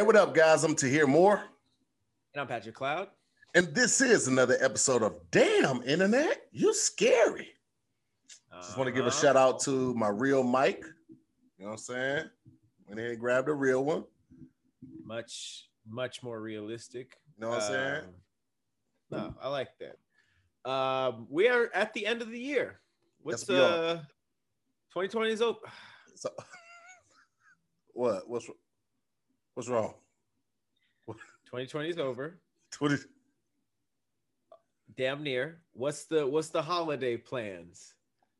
Hey, what up, guys? I'm Tahir Moore. And I'm Patrick Cloud. And this is another episode of Damn Internet. You scary. Uh-huh. Just want to give a uh-huh. shout out to my real mic. You know what I'm saying? Went ahead and grabbed a real one. Much, much more realistic. You know what I'm saying? Um, no, I like that. Um, we are at the end of the year. What's uh 2020 is over. So, what? What's what's wrong? 2020 is over. 20 damn near. What's the what's the holiday plans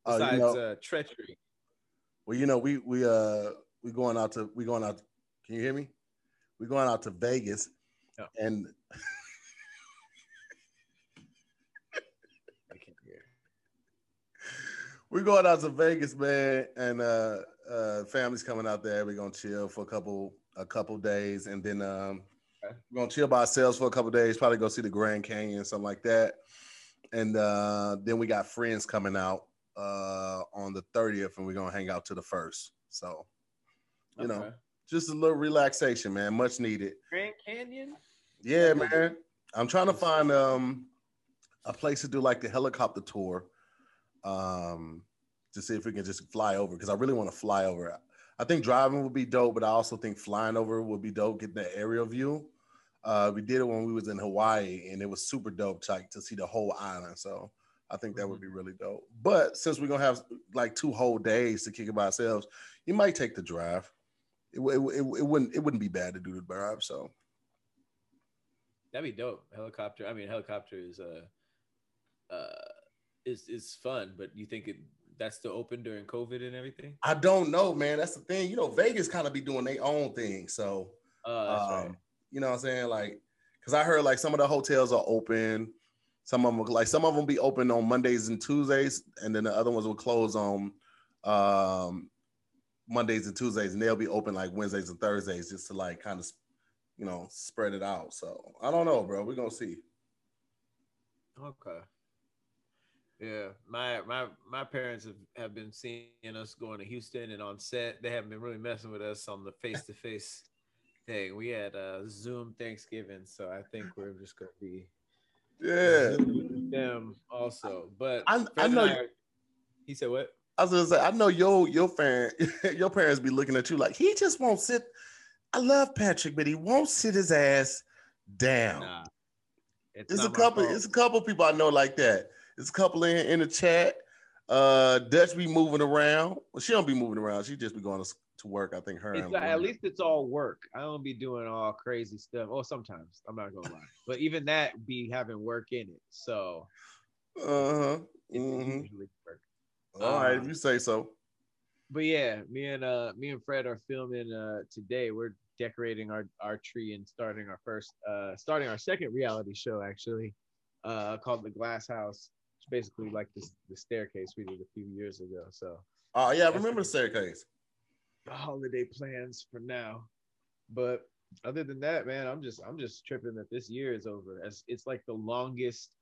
besides uh, you know, uh, treachery? Well, you know, we we uh we going out to we going out. Can you hear me? We going out to Vegas, oh. and I can't hear. We're going out to Vegas, man, and uh, uh, family's coming out there. We're gonna chill for a couple a couple days, and then um, we're gonna chill by ourselves for a couple days. Probably go see the Grand Canyon, something like that. And uh, then we got friends coming out uh, on the 30th, and we're gonna hang out to the first. So, you okay. know, just a little relaxation, man. Much needed. Grand Canyon. Yeah, man. I'm trying to find um a place to do like the helicopter tour. Um, to see if we can just fly over because I really want to fly over. I think driving would be dope, but I also think flying over would be dope, getting the aerial view. Uh, we did it when we was in Hawaii, and it was super dope to, like, to see the whole island. So I think that would be mm-hmm. really dope. But since we're gonna have like two whole days to kick it by ourselves, you might take the drive. It, it, it, it wouldn't it wouldn't be bad to do the drive. So that'd be dope. Helicopter. I mean, helicopter is uh, uh is is fun, but you think it that's still open during COVID and everything? I don't know, man. That's the thing. You know, Vegas kind of be doing their own thing. So, uh, um, right. you know what I'm saying? Like, because I heard like some of the hotels are open. Some of them, like some of them, be open on Mondays and Tuesdays, and then the other ones will close on um, Mondays and Tuesdays, and they'll be open like Wednesdays and Thursdays, just to like kind of, you know, spread it out. So I don't know, bro. We're gonna see. Okay. Yeah, my my my parents have, have been seeing us going to Houston and on set. They haven't been really messing with us on the face to face thing. We had a Zoom Thanksgiving, so I think we're just gonna be yeah them also. But I, I know. I, he said what? I was gonna say I know your your parent your parents be looking at you like he just won't sit. I love Patrick, but he won't sit his ass down. Nah, it's, it's a couple. It's a couple people I know like that there's a couple in in the chat. Uh, Dutch be moving around. Well, she don't be moving around. She just be going to, to work. I think her. at least it's all work. I don't be doing all crazy stuff. Oh, sometimes I'm not gonna lie, but even that be having work in it. So. Uh huh. Mm-hmm. All um, right, if um, you say so. But yeah, me and uh me and Fred are filming uh today. We're decorating our our tree and starting our first uh starting our second reality show actually uh called the Glass House basically like this the staircase we did a few years ago. So oh yeah, I remember the staircase. The holiday plans for now. But other than that, man, I'm just I'm just tripping that this year is over. As it's like the longest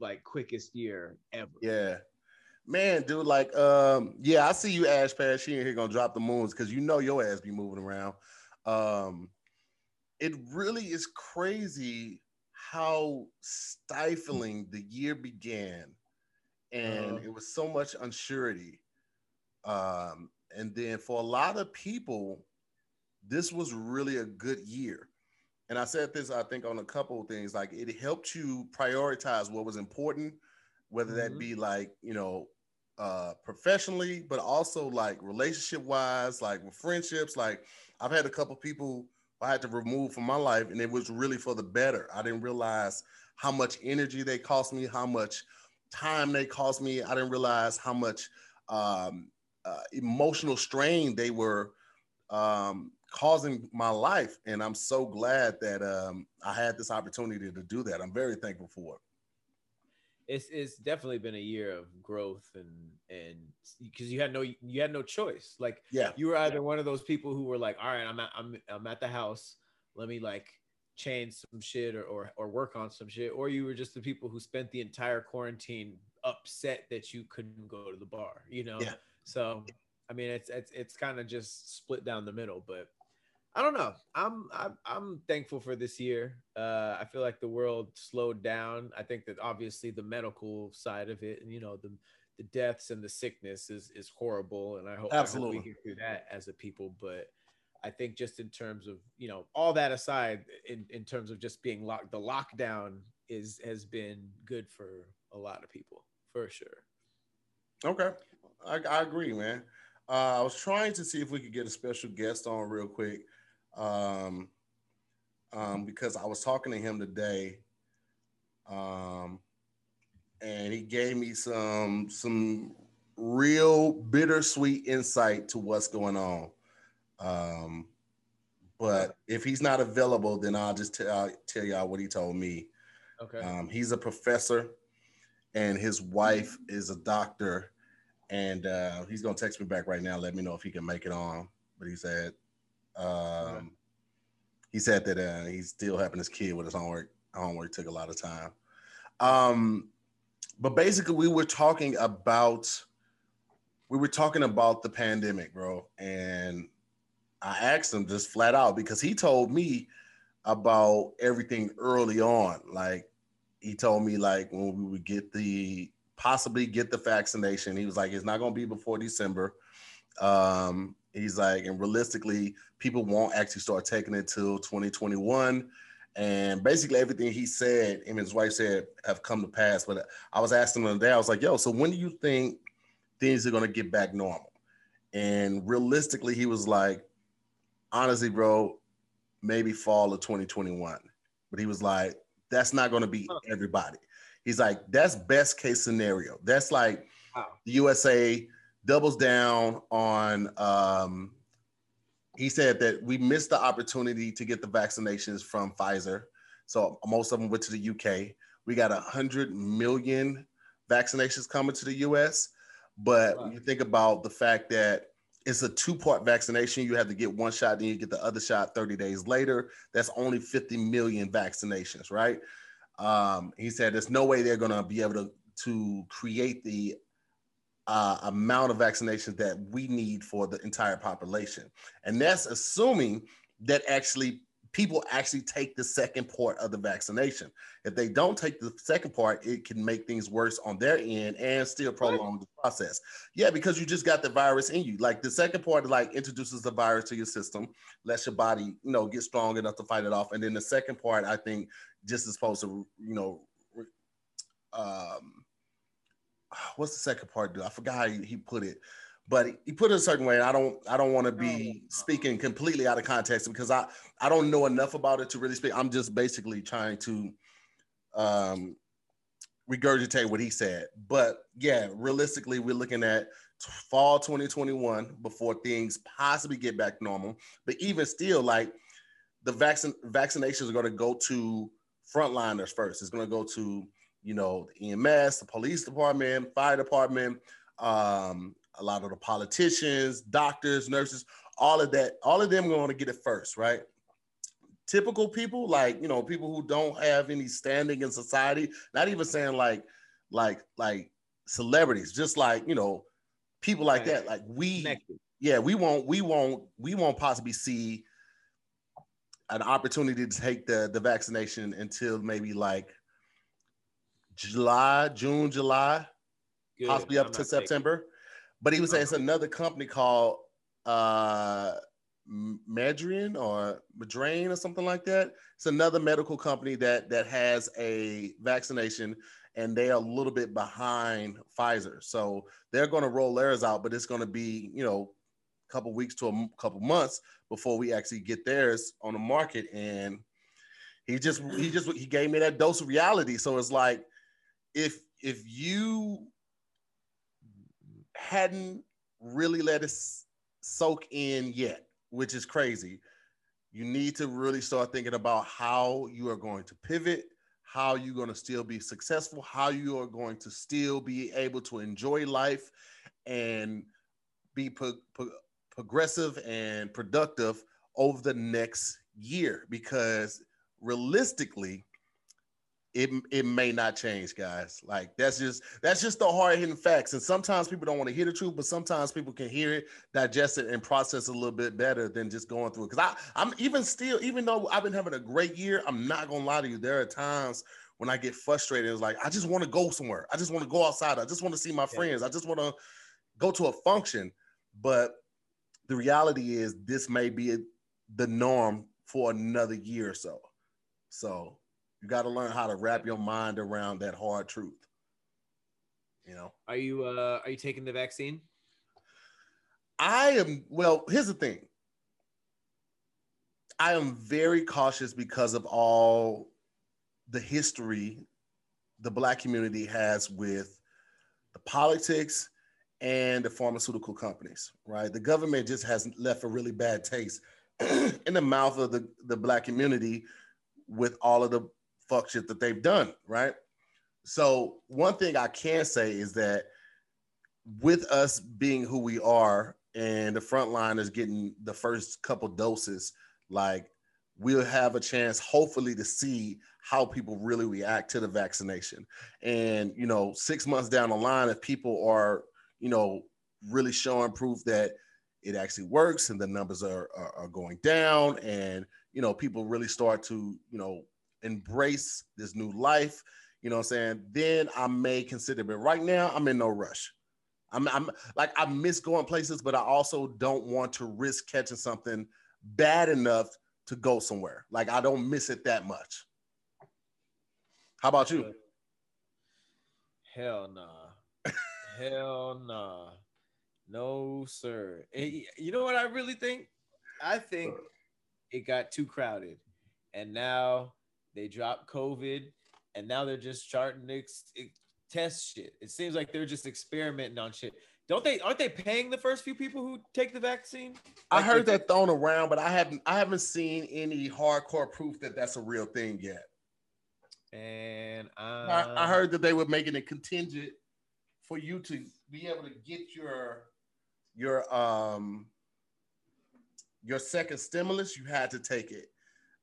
like quickest year ever. Yeah. Man, dude, like, um, yeah, I see you, Ash Pass. She ain't here gonna drop the moons because you know your ass be moving around. Um, it really is crazy how stifling the year began. And uh it was so much unsurety. Um, and then for a lot of people this was really a good year. And i said this i think on a couple of things like it helped you prioritize what was important whether mm-hmm. that be like you know uh professionally but also like relationship wise like with friendships. Like i've had a couple people I had to remove from my life, and it was really for the better. I didn't realize how much energy they cost me, how much time they cost me. I didn't realize how much um, uh, emotional strain they were um, causing my life. And I'm so glad that um, I had this opportunity to do that. I'm very thankful for it it's it's definitely been a year of growth and and because you had no you had no choice. Like yeah, you were either one of those people who were like, all right, I'm at I'm I'm at the house. Let me like change some shit or, or or work on some shit, or you were just the people who spent the entire quarantine upset that you couldn't go to the bar. You know. Yeah. So I mean, it's it's it's kind of just split down the middle, but I don't know. I'm I'm I'm thankful for this year. Uh, I feel like the world slowed down. I think that obviously the medical side of it, and you know the the deaths and the sickness is is horrible, and I hope, Absolutely. I hope we get through that as a people. But I think just in terms of you know all that aside, in in terms of just being locked, the lockdown is has been good for a lot of people for sure. Okay, I, I agree, man. Uh, I was trying to see if we could get a special guest on real quick, um, um, because I was talking to him today, um, and he gave me some some real bittersweet insight to what's going on. Um, but if he's not available, then I'll just tell tell y'all what he told me. Okay. Um, he's a professor, and his wife is a doctor, and uh, he's gonna text me back right now. Let me know if he can make it on. But he said, um, he said that uh, he's still helping his kid with his homework. Homework took a lot of time. Um, but basically, we were talking about we were talking about the pandemic, bro, and I asked him just flat out because he told me about everything early on. Like he told me like when we would get the possibly get the vaccination, he was like, it's not gonna be before December. Um, he's like, and realistically, people won't actually start taking it till 2021. And basically everything he said, him and his wife said have come to pass. But I was asking him the day, I was like, yo, so when do you think things are gonna get back normal? And realistically, he was like, honestly, bro, maybe fall of 2021. But he was like, that's not going to be everybody. He's like, that's best case scenario. That's like Wow. the USA doubles down on. Um, he said that we missed the opportunity to get the vaccinations from Pfizer. So most of them went to the UK. We got a hundred million vaccinations coming to the US. But when you think about the fact that it's a two-part vaccination, you have to get one shot, then you get the other shot 30 days later. That's only 50 million vaccinations, right? Um, he said there's no way they're gonna be able to to create the uh, amount of vaccinations that we need for the entire population, and that's assuming that actually people actually take the second part of the vaccination. If they don't take the second part, it can make things worse on their end and still prolong the process. Yeah, because you just got the virus in you. Like the second part, like introduces the virus to your system, lets your body, you know, get strong enough to fight it off. And then the second part, I think, just is supposed to, you know, um, what's the second part do? I forgot how he, he put it, but he put it a certain way. And I don't, I don't want to be speaking completely out of context because I, I don't know enough about it to really speak. I'm just basically trying to, um, regurgitate what he said. But yeah, realistically, we're looking at fall 2021 before things possibly get back normal. But even still, like the vaccine vaccinations are going to go to frontliners first. It's going to go to you know the EMS, the police department, fire department, um, a lot of the politicians, doctors, nurses, all of that. All of them going to get it first, right? typical people like you know people who don't have any standing in society not even saying like like like celebrities just like you know people like that like we Connected. yeah we won't we won't we won't possibly see an opportunity to take the the vaccination until maybe like july june july Good. possibly up I'm to taking- September. But he was saying it's another company called uh Madrian or Madrain or something like that. It's another medical company that that has a vaccination and they are a little bit behind Pfizer. So they're going to roll theirs out, but it's going to be, you know, a couple weeks to a couple months before we actually get theirs on the market and he just he just he gave me that dose of reality. So it's like if if you hadn't really let it soak in yet, which is crazy. You need to really start thinking about how you are going to pivot, how you're going to still be successful, how you are going to still be able to enjoy life and be pro- pro- progressive and productive over the next year. Because realistically, it it may not change, guys. Like that's just that's just the hard hitting facts. And sometimes people don't want to hear the truth, but sometimes people can hear it, digest it, and process it a little bit better than just going through it. Because I I'm even still, even though I've been having a great year, I'm not gonna lie to you. There are times when I get frustrated. It's like I just want to go somewhere. I just want to go outside. I just want to see my friends. I just want to go to a function. But the reality is, this may be the norm for another year or so. So you got to learn how to wrap your mind around that hard truth. You know. Are you uh are you taking the vaccine? I am well, here's the thing. I am very cautious because of all the history the black community has with the politics and the pharmaceutical companies, right? The government just hasn't left a really bad taste in the mouth of the, the black community with all of the fuck shit that they've done, right? So one thing I can say is that with us being who we are and the front line is getting the first couple doses, like we'll have a chance hopefully to see how people really react to the vaccination. And you know, six months down the line, if people are, you know, really showing proof that it actually works and the numbers are, are, are going down and you know people really start to you know embrace this new life, you know what I'm saying, then I may consider it. But right now, I'm in no rush. I'm, I'm like, I miss going places, but I also don't want to risk catching something bad enough to go somewhere. Like, I don't miss it that much. How about you? Hell nah. Hell nah. No, sir. And you know what I really think? I think it got too crowded. And now they dropped COVID, and now they're just charting ex- test shit. It seems like they're just experimenting on shit. Don't they? Aren't they paying the first few people who take the vaccine? Like I heard that thrown around, but I haven't. I haven't seen any hardcore proof that that's a real thing yet. And um, I, I heard that they were making it contingent for you to be able to get your your um your second stimulus. You had to take it,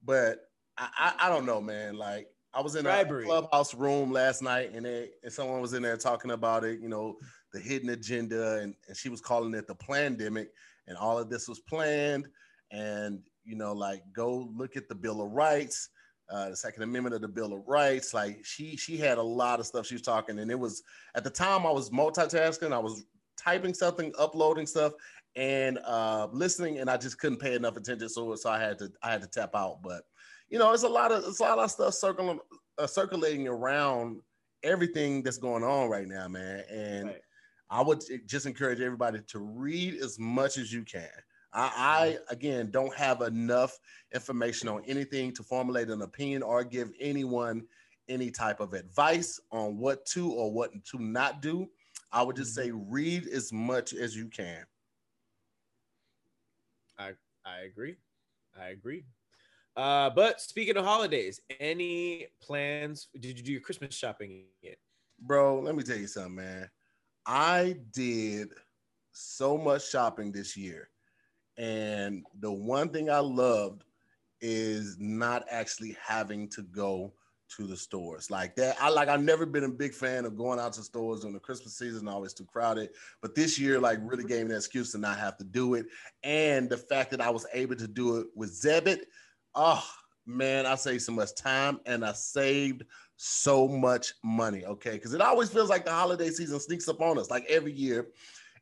but I, I, don't know, man. Like I was in a clubhouse room last night, and it, and someone was in there talking about it. You know, the hidden agenda, and, and she was calling it the pandemic, and all of this was planned. And you know, like go look at the Bill of Rights, uh, the Second Amendment of the Bill of Rights. Like she she had a lot of stuff she was talking, and it was at the time I was multitasking. I was typing something, uploading stuff, and uh, listening, and I just couldn't pay enough attention. So so I had to I had to tap out, but you know, it's a lot of it's a lot of stuff circling uh, circulating around everything that's going on right now, man. And right. I would just encourage everybody to read as much as you can. I, I, again don't have enough information on anything to formulate an opinion or give anyone any type of advice on what to or what to not do. I would just mm-hmm. say read as much as you can. I I agree. I agree. Uh, but speaking of holidays, any plans? Did you do your Christmas shopping yet? Bro, let me tell you something, man. I did so much shopping this year. And the one thing I loved is not actually having to go to the stores like that. I like I've never been a big fan of going out to stores on the Christmas season, always too crowded. But this year, like really gave me an excuse to not have to do it. And the fact that I was able to do it with Zebit, oh man, I saved so much time and I saved so much money. Okay. Cause it always feels like the holiday season sneaks up on us like every year.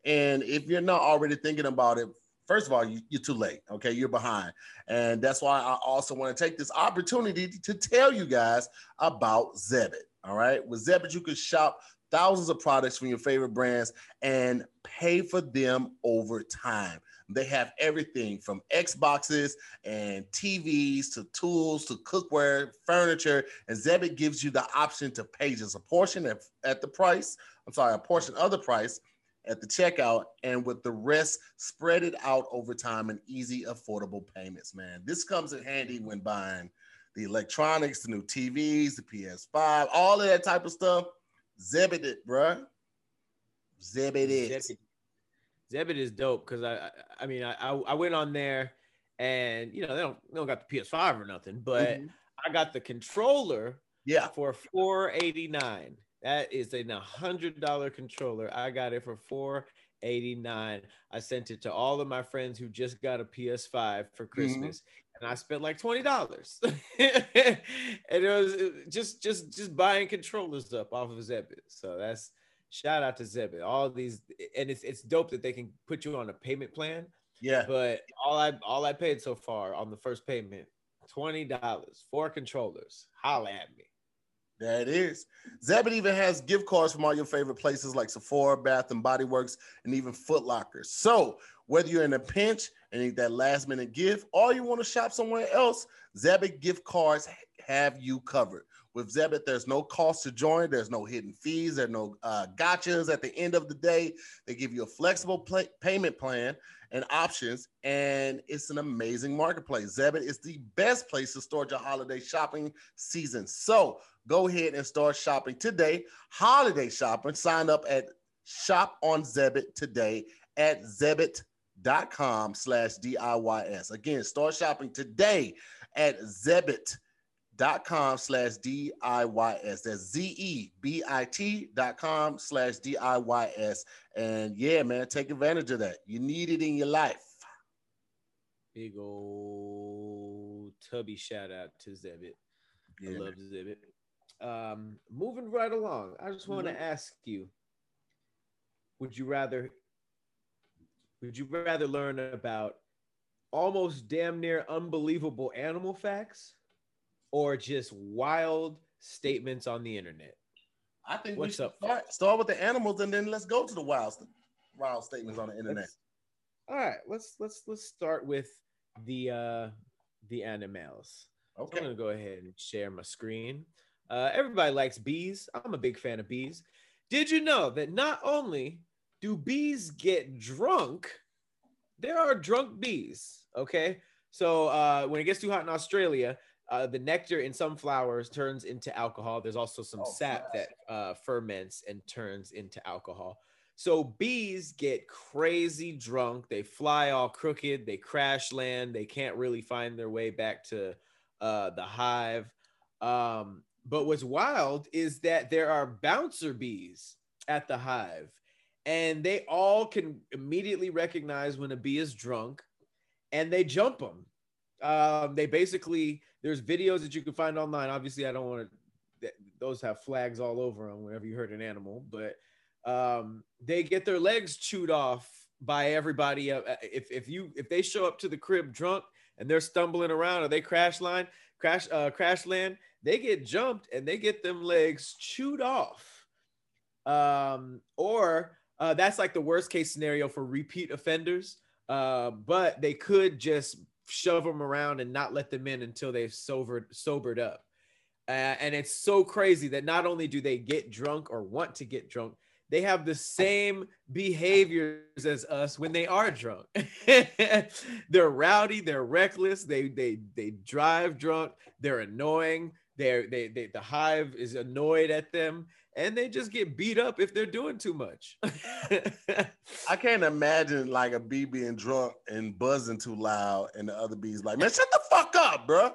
And if you're not already thinking about it, first of all, you, are too late. Okay. You're behind. And that's why I also want to take this opportunity to tell you guys about Zebit. All right. With Zebit, you can shop thousands of products from your favorite brands and pay for them over time. They have everything from Xboxes and TVs to tools to cookware, furniture, and Zebit gives you the option to pay just a portion at, at the price. I'm sorry, a portion of the price at the checkout, and with the rest spread it out over time in easy, affordable payments. Man, this comes in handy when buying the electronics, the new TVs, the PS5, all of that type of stuff. Zebit it, bruh. Zebit it. Zebit is dope because I, I mean, I, I went on there and you know they don't they don't got the PS5 or nothing, but mm-hmm. I got the controller Yeah. For 489. That is a hundred dollar controller. I got it for 489. I sent it to all of my friends who just got a PS5 for Mm-hmm. Christmas. And I spent like twenty dollars, and it was just just just buying controllers up off of Zebit. So that's shout out to Zebit. All these, and it's it's dope that they can put you on a payment plan. Yeah. But all I all I paid so far on the first payment, twenty dollars, four controllers. Holla at me. That is. Zebit even has gift cards from all your favorite places like Sephora, Bath and Body Works, and even Foot Locker. So whether you're in a pinch and need that last minute gift, or you want to shop somewhere else, Zebit gift cards have you covered. With Zebit, there's no cost to join. There's no hidden fees. There's no uh, gotchas at the end of the day. They give you a flexible payment plan and options, and it's an amazing marketplace. Zebit is the best place to start your holiday shopping season. So go ahead and start shopping today. Holiday shopping. Sign up at Shop on Zebit today at zebit.com slash DIYS. Again, start shopping today at zebit.com slash DIYS. That's Z-E-B-I-T dot com slash D-I-Y-S. And yeah, man, take advantage of that. You need it in your life. Big old tubby shout out to Zebit. I love Zebit. Um, moving right along, I just want to ask you: Would you rather? Would you rather learn about almost damn near unbelievable animal facts, or just wild statements on the internet? I think What's we should up? Start, start with the animals and then let's go to the wild, wild statements on the internet. Let's- all right, let's let's let's start with the uh the animals. So I'm gonna go ahead and share my screen. Uh, everybody likes bees. I'm a big fan of bees. Did you know that not only do bees get drunk, there are drunk bees. Okay, so uh, when it gets too hot in Australia, uh, the nectar in some flowers turns into alcohol. There's also some Oh, sap nice. that uh, ferments and turns into alcohol. So bees get crazy drunk. They fly all crooked. They crash land. They can't really find their way back to uh, the hive. Um, but what's wild is that there are bouncer bees at the hive, and they all can immediately recognize when a bee is drunk, and they jump them. Um, they basically there's videos that you can find online. Obviously, I don't want to. Those have flags all over them whenever you hurt an animal, but um, they get their legs chewed off by everybody. Uh, If if you if they show up to the crib drunk and they're stumbling around or they crash line crash uh, crash land, they get jumped and they get them legs chewed off. Um, or uh, that's like the worst case scenario for repeat offenders. Uh, but they could just shove them around and not let them in until they've sobered sobered up. Uh, and it's so crazy that not only do they get drunk or want to get drunk, they have the same behaviors as us when they are drunk. they're rowdy, they're reckless, they they they drive drunk, they're annoying, they're they, they the hive is annoyed at them, and they just get beat up if they're doing too much. I can't imagine like a bee being drunk and buzzing too loud, and the other bees like, man, shut the fuck up, bro.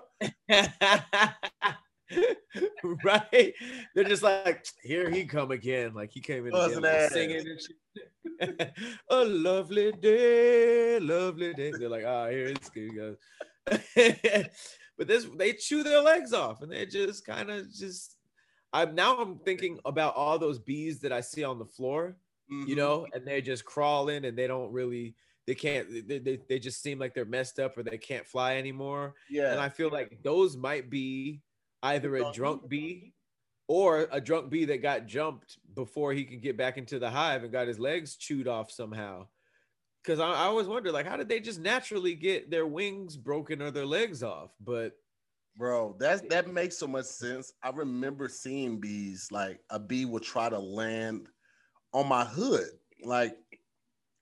right? They're just like, here he come again. Like he came in Buzzing again, ass. singing and shit. a lovely day, lovely day. They're like, ah, here it's good. Goes. but this, they chew their legs off, and they just kind of just. I'm now I'm thinking about all those bees that I see on the floor, Mhm. you know, and they just crawl in, and they don't really. They can't. They, they, they just seem like they're messed up, or they can't fly anymore. yeah. And I feel like those might be either a Drunk bee or a drunk bee that got jumped before he could get back into the hive and got his legs chewed off somehow. Because I, I always wonder, like, how did they just naturally get their wings broken or their legs off? But Bro, that's that makes so much sense. I remember seeing bees like a bee would try to land on my hood, like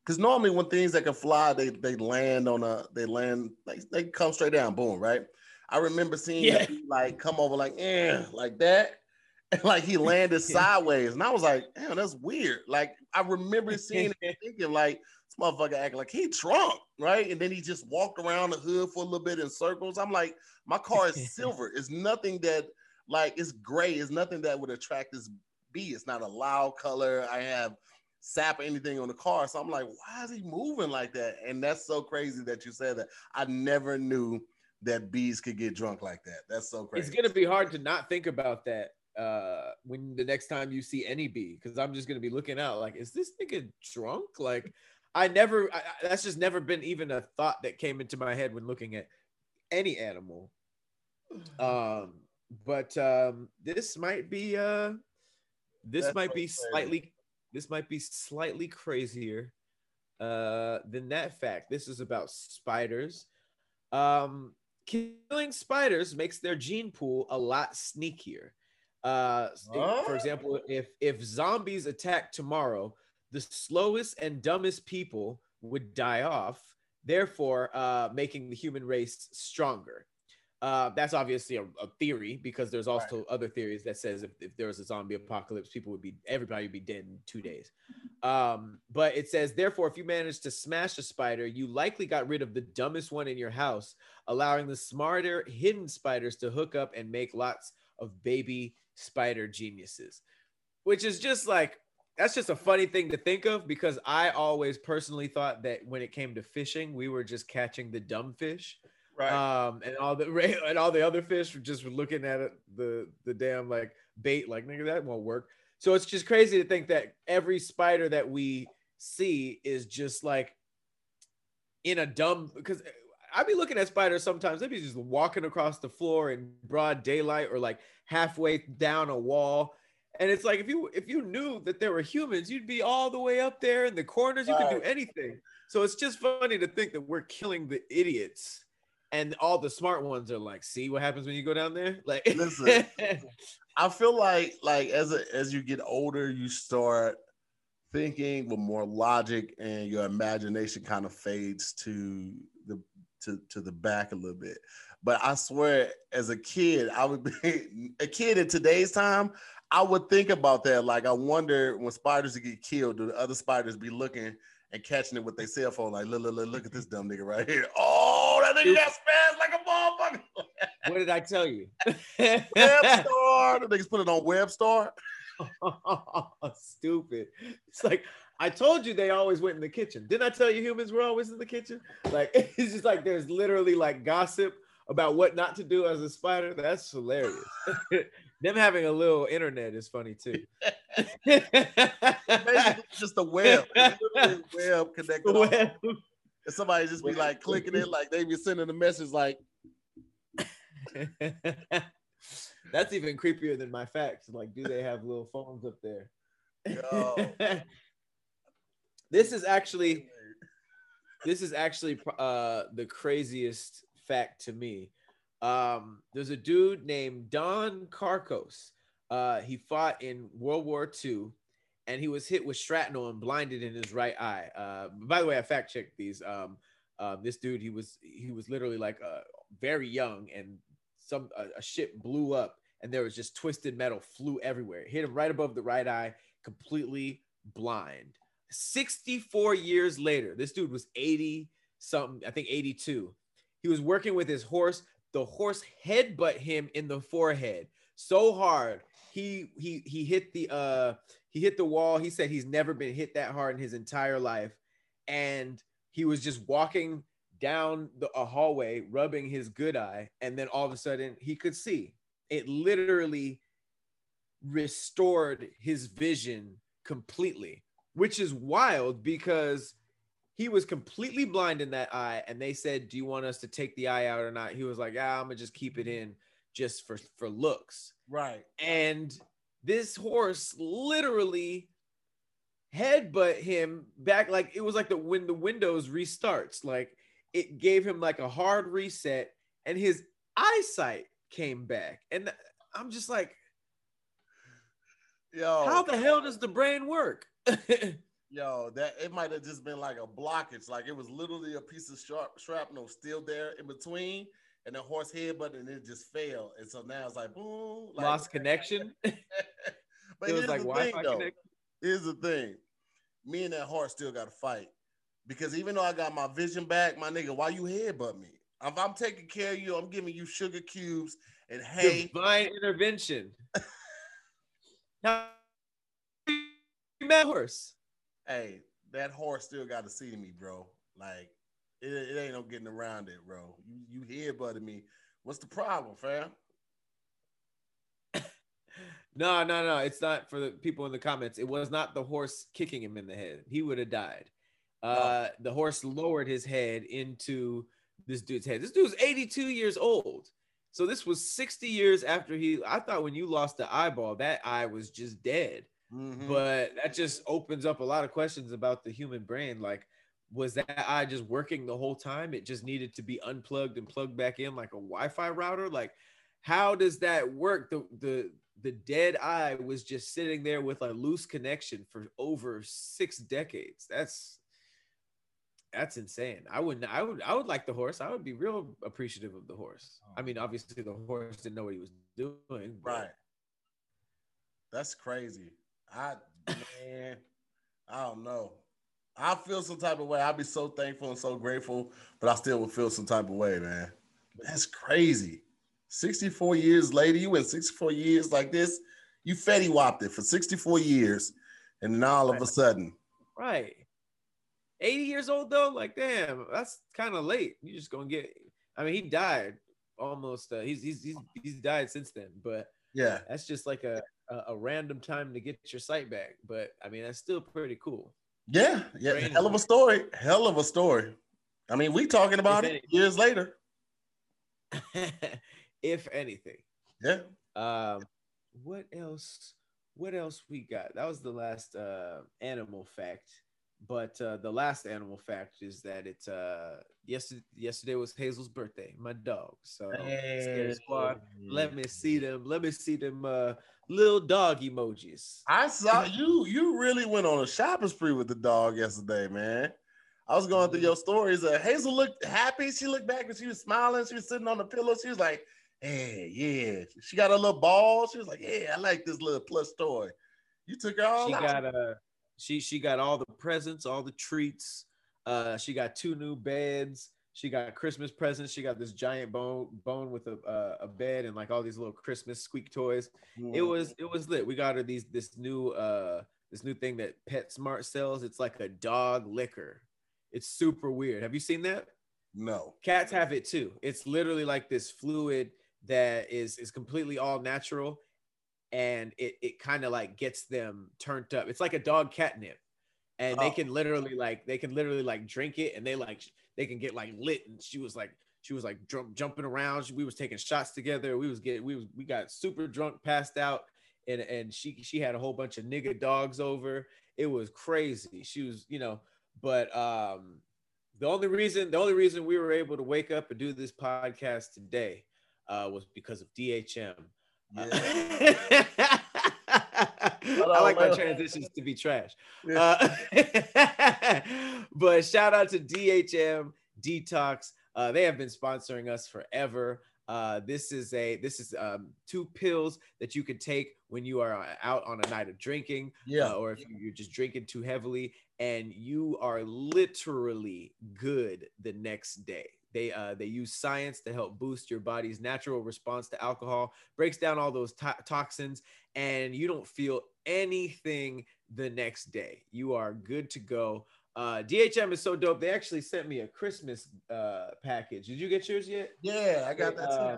because normally when things that can fly, they they land on a they land like they come straight down, boom, right? I remember seeing Yeah. a bee, like come over like eh, like that, and like he landed sideways, and I was like, damn, that's weird. Like I remember seeing it and thinking like this motherfucker acting like he drunk, right? And then he just walked around the hood for a little bit in circles. I'm like, my car is silver. It's nothing that like it's gray. It's nothing that would attract this bee. It's not a loud color. I have sap or anything on the car. So I'm like, why is he moving like that? And that's so crazy that you said that. I never knew that bees could get drunk like that. That's so crazy. It's gonna be hard to not think about that uh when the next time you see any bee because i'm just gonna be looking out like is this nigga drunk like i never I, that's just never been even a thought that came into my head when looking at any animal. Um but um this might be uh this that's might be crazy. slightly this might be slightly crazier uh than that fact. This is about spiders. Um killing spiders makes their gene pool a lot sneakier. Uh, for example, if if zombies attack tomorrow, the slowest and dumbest people would die off, therefore uh, making the human race stronger. Uh, that's obviously a, a, theory because there's also right. other theories that says if, if there was a zombie apocalypse, people would be everybody would be dead in two days. Um, but it says therefore, if you manage to smash a spider, you likely got rid of the dumbest one in your house, allowing the smarter hidden spiders to hook up and make lots of baby spider geniuses, which is just like that's just a funny thing to think of because I always personally thought that when it came to fishing, we were just catching the dumb fish. Right. Um, and all the and all the other fish were just looking at it, the the damn like bait, like nigga, that won't work. So it's just crazy to think that every spider that we see is just like in a dumb because I'd be looking at spiders sometimes. They'd be just walking across the floor in broad daylight or like halfway down a wall. And it's like if you if you knew that there were humans, you'd be all the way up there in the corners. You could do anything. So it's just funny to think that we're killing the idiots, and all the smart ones are like, "See what happens when you go down there." Like, listen, I feel like like as a, as you get older, you start thinking with more logic, and your imagination kind of fades to the to to the back a little bit. But I swear, as a kid, I would be a kid in today's time. I would think about that. Like, I wonder when spiders get killed, do the other spiders be looking and catching it with their cell phone? Like, look, look, look, look at this dumb nigga right here. Oh, that nigga got spazzed like a motherfucker. what did I tell you? Webstar. The niggas put it on Webstar. Stupid. It's like I told you they always went in the kitchen. Didn't I tell you humans were always in the kitchen? Like it's just like there's literally like gossip about what not to do as a spider. That's hilarious. Them having a little internet is funny too. Basically, just a web, web connected. Web. And somebody just be like clicking it, like they be sending a message like. That's even creepier than my facts. Like, do they have little phones up there? This is actually this is actually uh, the craziest fact to me. Um, there's a dude named Don Karkos. Uh, he fought in World War II, and he was hit with shrapnel and blinded in his right eye. Uh, by the way, I fact checked these. Um, uh, this dude, he was he was literally like uh, very young, and some a, a ship blew up, and there was just twisted metal flew everywhere. It hit him right above the right eye, completely blind. 64 years later, this dude was 80 something, I think 82. He was working with his horse. The horse headbutt him in the forehead so hard. He he he hit the uh he hit the wall. He said he's never been hit that hard in his entire life. And he was just walking down the, a hallway, rubbing his good eye, and then all of a sudden he could see. It literally restored his vision completely which is wild because he was completely blind in that eye and they said do you want us to take the eye out or not? He was like ah, i'm gonna just keep it in just for for looks. Right. And this horse literally headbutt him back like it was like the when the windows restarts like it gave him like a hard reset and his eyesight came back. And i'm just like yo. how the hell does the brain work Yo, that it might have just been like a blockage. Like it was literally a piece of sharp shrapnel still there in between, and the horse head, but and it just fell. And so now it's like boom, like, lost connection. but it was like Wi-Fi thing, though. Here's the thing: me and that horse still got to fight because even though I got my vision back, my nigga, why you headbutt me? If I'm taking care of you, I'm giving you sugar cubes and hay. Divine intervention. now, you mad horse. Hey, that horse still got to see me, bro. Like it, it ain't no getting around it, bro. You you headbutted me. What's the problem, fam? no, no, no. It's not for the people in the comments. It was not the horse kicking him in the head. He would have died. Uh. The horse lowered his head into this dude's head. This dude's 82 years old. So this was 60 years after he. I thought when you lost the eyeball, that eye was just dead. Mm-hmm. But that just opens up a lot of questions about the human brain. Like, was that eye just working the whole time? It just needed to be unplugged and plugged back in like a Wi-Fi router. Like, how does that work? The the the dead eye was just sitting there with a loose connection for over six decades. That's that's insane. I wouldn't. I would. I would like the horse. I would be real appreciative of the horse. I oh. mean, obviously, the horse didn't know what he was doing. Right. That's crazy. I man, I don't know. I feel some type of way. I'd be so thankful and so grateful, but I still would feel some type of way, man. That's crazy. 64 years later, you went 64 years like this. You fetty whopped it for 64 years, and then all of a sudden, right? 80 years old though, like damn, that's kind of late. You just gonna get. I mean, he died almost. Uh, he's he's he's he's died since then, but yeah, that's just like a, a, a random time to get your sight back. But I mean, that's still pretty cool. Yeah, yeah, hell of a story. Hell of a story. I mean, we talking about it years later. if anything. Yeah. Um, what else? What else we got? That was the last uh animal fact. But uh, the last animal fact is that it's uh yesterday yesterday was Hazel's birthday, my dog. So hey. squad, let me see them. Let me see them uh little dog emojis. I saw you you really went on a shopping spree with the dog yesterday, man. I was going through your stories. Uh, Hazel looked happy. She looked back and she was smiling. She was sitting on the pillow. She was like, Hey, yeah. She got a little ball. She was like, Yeah, I like this little plush toy. You took her all. She out. got a she she got all the presents, all the treats. Uh, she got two new beds. She got Christmas presents. She got this giant bone bone with a uh, a bed and like all these little Christmas squeak toys. Mm-hmm. It was it was lit. We got her these this new uh this new thing that PetSmart sells. It's like a dog liquor. It's super weird. Have you seen that? No. Cats have it too. It's literally like this fluid that is is completely all natural and it, it kind of like gets them turned up. It's like a dog catnip. And oh. they can literally like they can literally like drink it and they like they can get like lit and she was like she was like jump, jumping around. We was taking shots together. We was getting we was we got super drunk, passed out, and and she she had a whole bunch of nigga dogs over. It was crazy. She was you know, but um, the only reason the only reason we were able to wake up and do this podcast today uh, was because of DHM. Yeah. I like my transitions to be trash. Uh, but shout out to DHM Detox. Uh, they have been sponsoring us forever. Uh, this is a this is um, two pills that you can take when you are out on a night of drinking, yeah, uh, or if you're just drinking too heavily, and you are literally good the next day. They uh, they use science to help boost your body's natural response to alcohol, breaks down all those to- toxins, and you don't feel anything the next day. You are good to go. Uh, DHM is so dope. They actually sent me a Christmas uh, package. Did you get yours yet? Yeah, I got that too. Uh,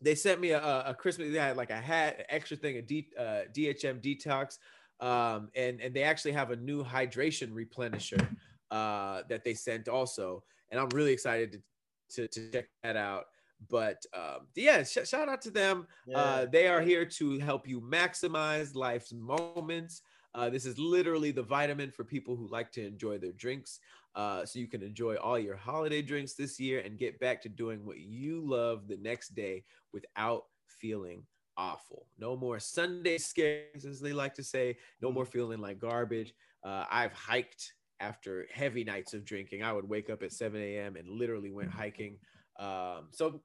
they sent me a, a, Christmas. They had like a hat, an extra thing, a D, uh, DHM detox, um, and and they actually have a new hydration replenisher uh, that they sent also and I'm really excited to, to, to check that out. But um, yeah, sh- shout out to them. Uh, yeah. Uh, they are here to help you maximize life's moments. Uh, this is literally the vitamin for people who like to enjoy their drinks. Uh, so you can enjoy all your holiday drinks this year and get back to doing what you love the next day without feeling awful. No more Sunday scares, as they like to say. No more feeling like garbage. Uh, I've hiked after heavy nights of drinking. I would wake up at 7 a.m. and literally went hiking. Um, so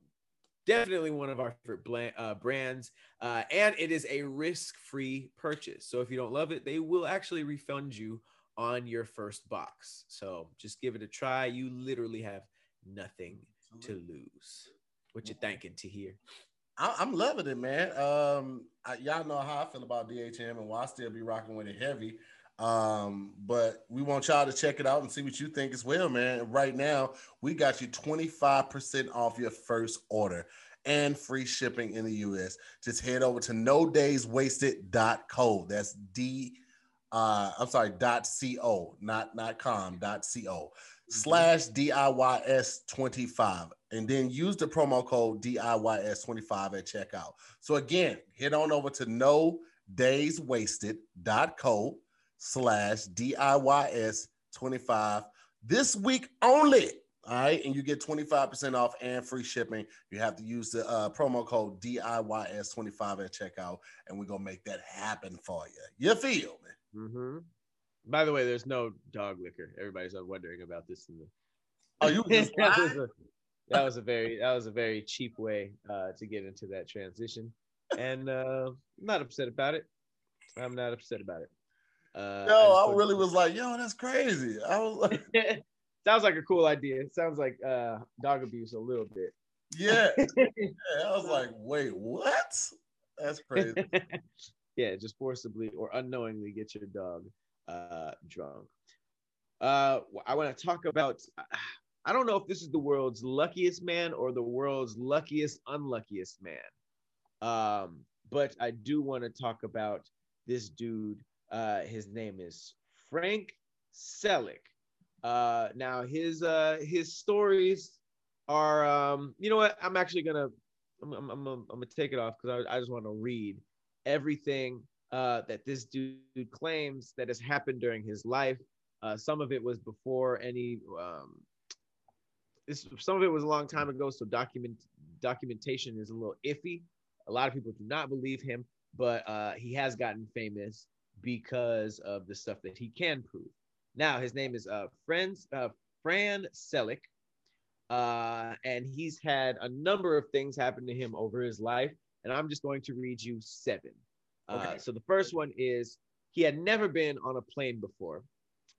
definitely one of our favorite uh, brands. Uh, and it is a risk-free purchase. So if you don't love it, they will actually refund you on your first box. So just give it a try. You literally have nothing to lose. What you thinking Tahir? I, am loving it, man. Um, I, y'all know how I feel about DHM and why I still be rocking with it heavy. Um, but we want y'all to check it out and see what you think as well, man. Right now, we got you 25% off your first order and free shipping in the US. Just head over to no days wasted.co. That's D uh I'm sorry, dot co, not not com, dot co mm-hmm. slash DIYS 25 and then use the promo code DIYS 25 at checkout. So again, head on over to no days wasted.co slash DIYS 25 this week only. All right. And you get 25% off and free shipping. You have to use the uh, promo code DIYS25 at checkout, and we're going to make that happen for you. You feel me? Mm-hmm. By the way, there's no dog liquor. Everybody's wondering about this. In the... Oh, you that, was a, that was a very that was a very cheap way uh, to get into that transition, and uh, I'm not upset about it. I'm not upset about it. Uh, no, I, I really was like, yo, that's crazy. I was like, sounds like a cool idea. It sounds like uh, dog abuse a little bit. Yeah. yeah. I was like, wait, what? That's crazy. yeah, just forcibly or unknowingly get your dog uh, drunk. Uh, I want to talk about. I don't know if this is the world's luckiest man or the world's luckiest unluckiest man. Um, but I do want to talk about this dude uh, his name is Frank Selak. Uh, now his uh, his stories are um, you know what? I'm actually gonna I'm I'm, I'm, I'm gonna take it off because I, I just want to read everything uh, that this dude claims that has happened during his life. Uh, some of it was before any. Um, this, some of it was a long time ago, so document documentation is a little iffy. A lot of people do not believe him, but uh, he has gotten famous because of the stuff that he can prove. Now, his name is uh, Friends, uh, Fran Selak, uh, and he's had a number of things happen to him over his life. And I'm just going to read you seven. Uh, okay. so the first one is he had never been on a plane before,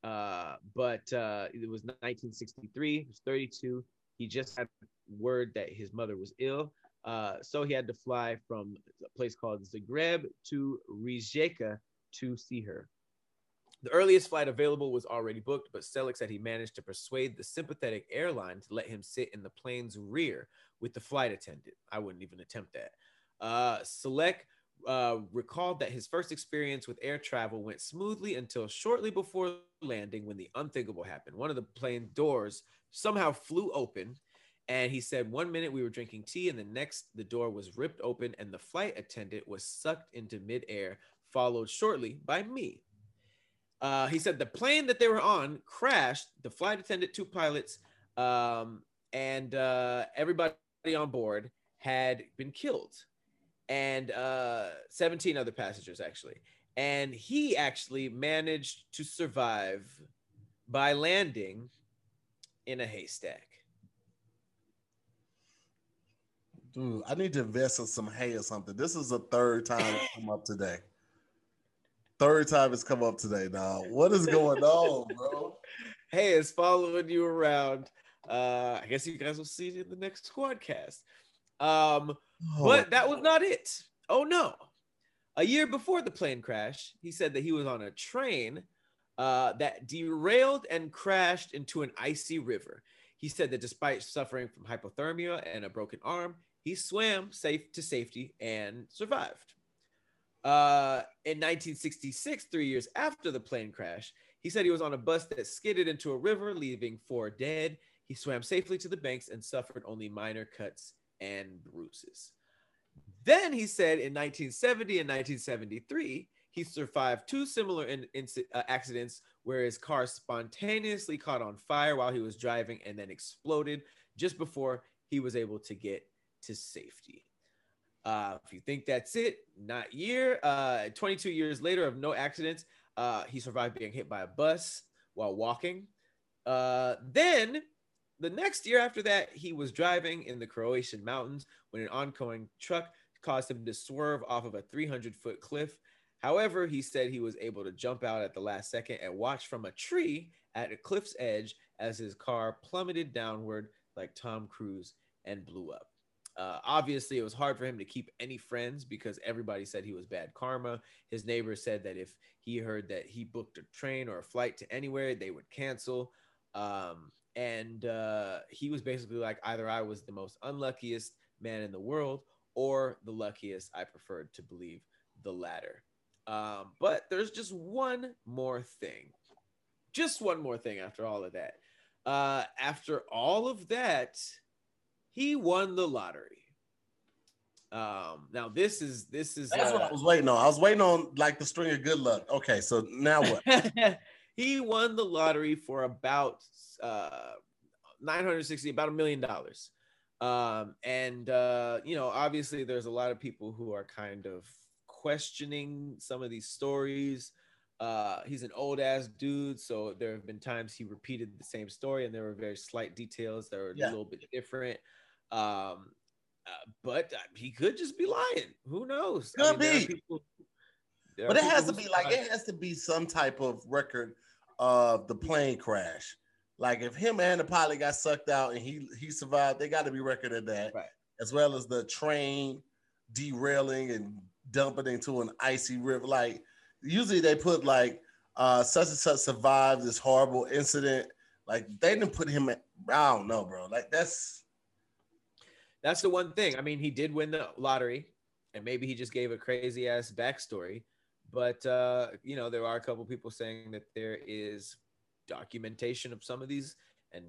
uh, but uh, it was 1963. He was 32. He just had word that his mother was ill. Uh, so he had to fly from a place called Zagreb to Rijeka to see her. The earliest flight available was already booked, but Selak said he managed to persuade the sympathetic airline to let him sit in the plane's rear with the flight attendant. I wouldn't even attempt that. Uh, Selak uh, recalled that his first experience with air travel went smoothly until shortly before landing when the unthinkable happened. One of the plane doors somehow flew open. And he said, one minute we were drinking tea, and the next the door was ripped open, and the flight attendant was sucked into midair followed shortly by me. Uh, he said the plane that they were on crashed. The flight attendant, two pilots, um, and uh, everybody on board had been killed, and uh, 17 other passengers actually. And he actually managed to survive by landing in a haystack. Dude, I need to invest in some hay or something. This is the third time it's come up today. Third time it's come up today now. What is going on, bro? Hey, it's following you around. Uh, I guess you guys will see it in the next squadcast. Um, oh. but that was not it. Oh no. A year before the plane crash, he said that he was on a train uh, that derailed and crashed into an icy river. He said that despite suffering from hypothermia and a broken arm, he swam safe to safety and survived. Uh, in 1966, three years after the plane crash, he said he was on a bus that skidded into a river, leaving four dead. He swam safely to the banks and suffered only minor cuts and bruises. Then he said in 1970 and 1973, he survived two similar in, in, uh, accidents where his car spontaneously caught on fire while he was driving and then exploded just before he was able to get to safety. Uh, if you think that's it, not year. Uh, 22 years later of no accidents, uh, he survived being hit by a bus while walking. Uh, then the next year after that, he was driving in the Croatian mountains when an oncoming truck caused him to swerve off of a 300 foot cliff. However, he said he was able to jump out at the last second and watch from a tree at a cliff's edge as his car plummeted downward like Tom Cruise and blew up. Uh, obviously, it was hard for him to keep any friends because everybody said he was bad karma. His neighbors said that if he heard that he booked a train or a flight to anywhere, they would cancel. Um, and uh, he was basically like, either I was the most unluckiest man in the world or the luckiest. I preferred to believe the latter. Um, but there's just one more thing. Just one more thing after all of that. Uh, after all of that, he won the lottery. Um, now this is this is That's uh, what I was waiting on. I was waiting on like the string of good luck. Okay, so now what? he won the lottery for about uh 960 about a million dollars um and uh you know obviously there's a lot of people who are kind of questioning some of these stories uh he's an old ass dude so there have been times he repeated the same story and there were very slight details that were Yeah. a little bit different um uh, but uh, he could just be lying who knows Could there are be. people- But it has to be like it has to be some type of record of the plane crash. Like if him and the pilot got sucked out and he he survived, they got to be record of that, Right. as well as the train derailing and dumping into an icy river. Like usually they put like uh such and such survived this horrible incident. Like they didn't put him. At, I don't know, bro. Like that's That's the one thing. I mean, he did win the lottery, and maybe he just gave a crazy ass backstory. But uh, you know, there are a couple people saying that there is documentation of some of these, and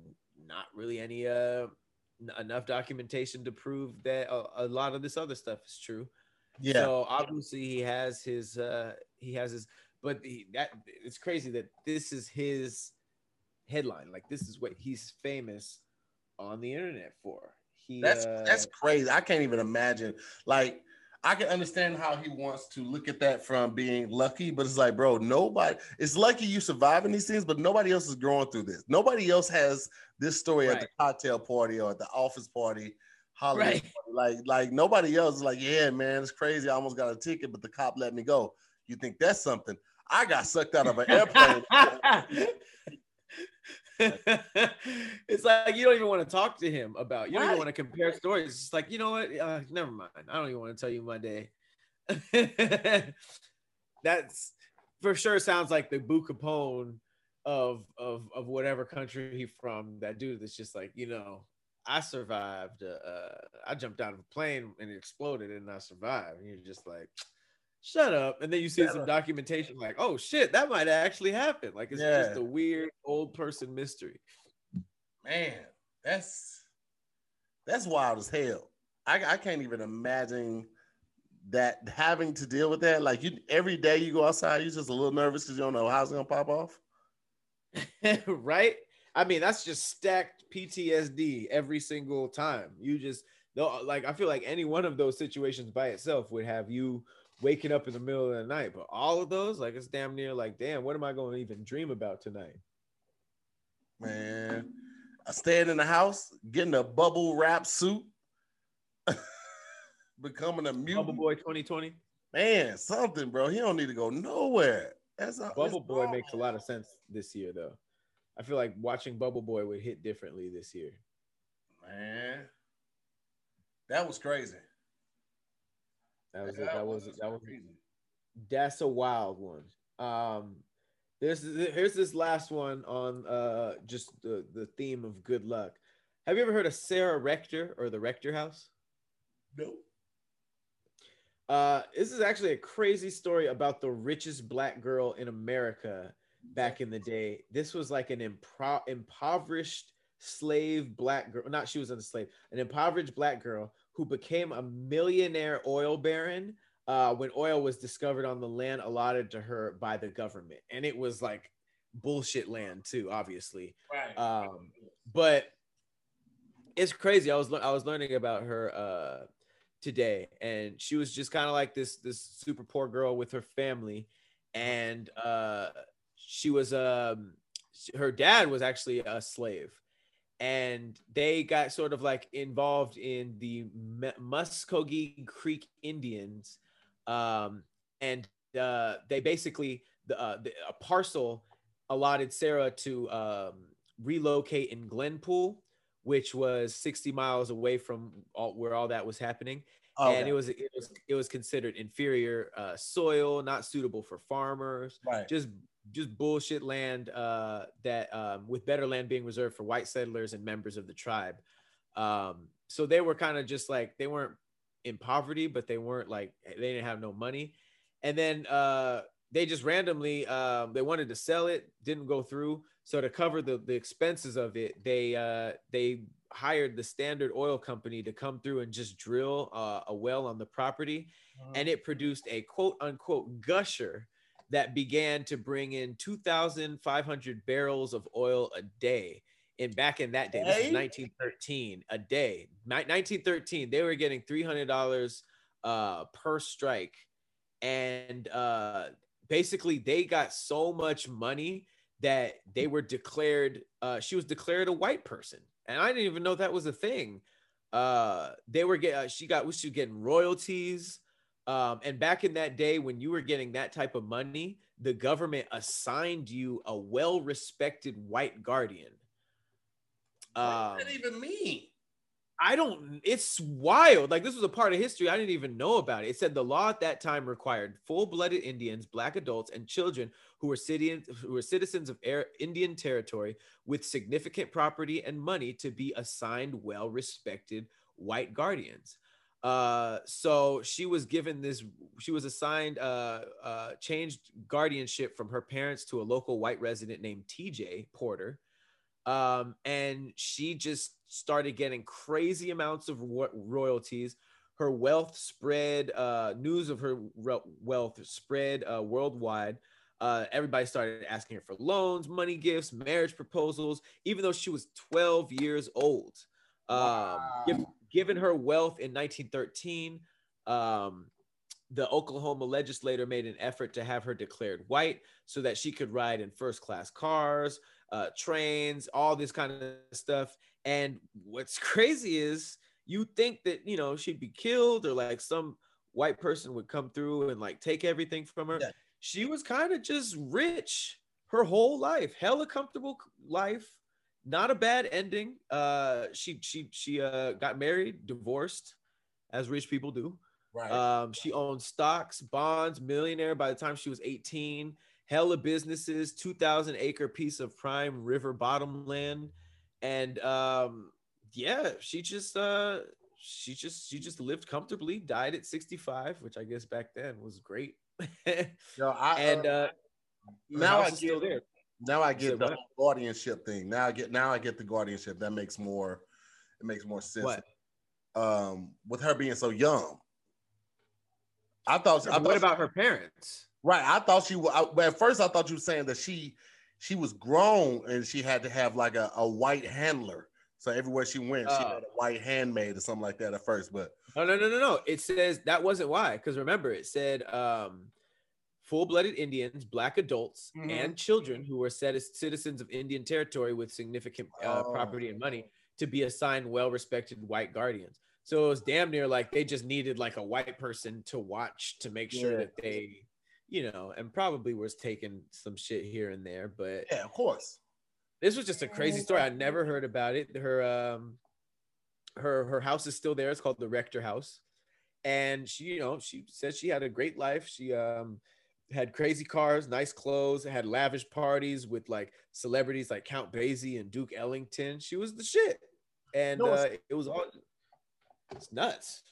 not really any uh n- enough documentation to prove that a, a lot of this other stuff is true. yeah. So obviously he has his uh he has his but he, that it's crazy that this is his headline. Like this is what he's famous on the internet for. He That's uh, that's crazy. I can't even imagine. Like, I can understand how he wants to look at that from being lucky, but it's like, bro, nobody. It's lucky you surviving these things, but nobody else is going through this. Nobody else has this story at the cocktail party or at the office party. Holiday Right. party. Like, like nobody else is like, yeah, man, it's crazy. I almost got a ticket, but the cop let me go. You think that's something? I got sucked out of an airplane. it's like you don't even want to talk to him about. You don't Right. even want to compare stories. It's just like you know what? Uh, never mind. I don't even want to tell you my day. That's for sure sounds like the Boo Capone of of of whatever country he from. That dude that's just like you know. I survived. Uh, I jumped out of a plane and it exploded, and I survived. And you're just like, shut up. And then you see Shut some up. documentation, like, oh shit, that might actually happen. Like it's just a weird old person mystery. man, that's that's wild as hell. I, I can't even imagine that having to deal with that. Like you every day you go outside, you're just a little nervous because you don't know how it's gonna pop off. right? I mean, that's just stacked PTSD every single time. You just like I feel like any one of those situations by itself would have you waking up in the middle of the night. But all of those, like it's damn near like, damn, what am I going to even dream about tonight? Man, I staying in the house, getting a bubble wrap suit, becoming a Bubble. Boy 2020. Man, something, bro. He don't need to go nowhere. That's a, Bubble Boy makes a lot of sense this year, though. I feel like watching Bubble Boy would hit differently this year. man. That was crazy. That was that was that was crazy. that's a wild one. Um, there's here's this last one on uh just the the theme of good luck. Have you ever heard of Sarah Rector or the Rector House? No. Uh, this is actually a crazy story about the richest black girl in America back in the day. This was like an impro- impoverished slave black girl. Not she was a slave, an impoverished black girl who became a millionaire oil baron uh, when oil was discovered on the land allotted to her by the government, and it was like bullshit land too, obviously. Right. Um, but it's crazy. I was I was learning about her uh, today, and she was just kind of like this this super poor girl with her family, and uh, she was um her dad was actually a slave, and they got sort of like involved in the M- Muskogee Creek Indians, um, and uh, they basically the, uh, the a parcel allotted Sarah to um, relocate in Glenpool, which was 60 miles away from all, where all that was happening. Okay. And it was it was it was considered inferior uh, soil, not suitable for farmers. right. Just just bullshit land uh, that um, with better land being reserved for white settlers and members of the tribe. Um, so they were kind of just like they weren't in poverty, but they weren't like they didn't have no money. And then uh, they just randomly um, they wanted to sell it, didn't go through. So to cover the the expenses of it, they uh, they hired the Standard Oil Company to come through and just drill uh, a well on the property, and it produced a quote unquote gusher that began to bring in 2,500 barrels of oil a day. And back in that day, this is 1913, a day. 1913, they were getting $300 uh, per strike. And uh, basically, they got so much money that they were declared, uh, she was declared a white person. And I didn't even know that was a thing. Uh, they were getting, uh, she got, she was getting royalties. Um, and back in that day, when you were getting that type of money, the government assigned you a well respected white guardian. what Um, does that even mean? I don't, it's wild. Like, this was a part of history I didn't even know about it. It said the law at that time required full blooded Indians, Black adults, and children who were, citizen, who were citizens of air, Indian territory with significant property and money to be assigned well respected white guardians. Uh, so she was given this, she was assigned, uh, uh, changed guardianship from her parents to a local white resident named TJ Porter. Um, and she just started getting crazy amounts of ro- royalties. Her wealth spread, uh, news of her re- wealth spread uh, worldwide. Uh, everybody started asking her for loans, money gifts, marriage proposals, even though she was 12 years old. Um, Wow. Giv- given her wealth in 1913, um, the Oklahoma legislator made an effort to have her declared white so that she could ride in first class cars, uh, trains, all this kind of stuff. And what's crazy is you think that, you know, she'd be killed or like some white person would come through and like take everything from her. Yeah. She was kind of just rich her whole life, hella comfortable life, not a bad ending. Uh, she she she uh got married, divorced, as rich people do. Right. Um, she owned stocks, bonds, millionaire by the time she was 18, hella businesses, 2,000 acre piece of prime river bottom land. And um, yeah, she just uh she just she just lived comfortably, died at 65, which I guess back then was great. Yo, I, and uh, uh now I still there. Now I get the what? guardianship thing. Now I get now I get the guardianship. That makes more it makes more sense. What? Um, with her being so young, I thought. I But thought what about her parents? right? I thought she. wa- I, well, at first, I thought you were saying that she she was grown and she had to have like a, a white handler. So everywhere she went, she Oh. had a white handmaid or something like that at first. But No, no, no, no, no. It says that wasn't why. Because remember, it said um, full-blooded Indians, black adults, Mhm. and children who were set as citizens of Indian territory with significant uh, Oh. property and money to be assigned well-respected white guardians. So it was damn near like they just needed like a white person to watch to make sure Yeah. that they, you know, and probably was taking some shit here and there, but yeah, of course. this was just a crazy story. I never heard about it. Her um her her house is still there. It's called the Rector House. And she, you know, she said she had a great life. She um had crazy cars, nice clothes, had lavish parties with like celebrities like Count Basie and Duke Ellington. She was the shit. And No, uh, it was all it's nuts.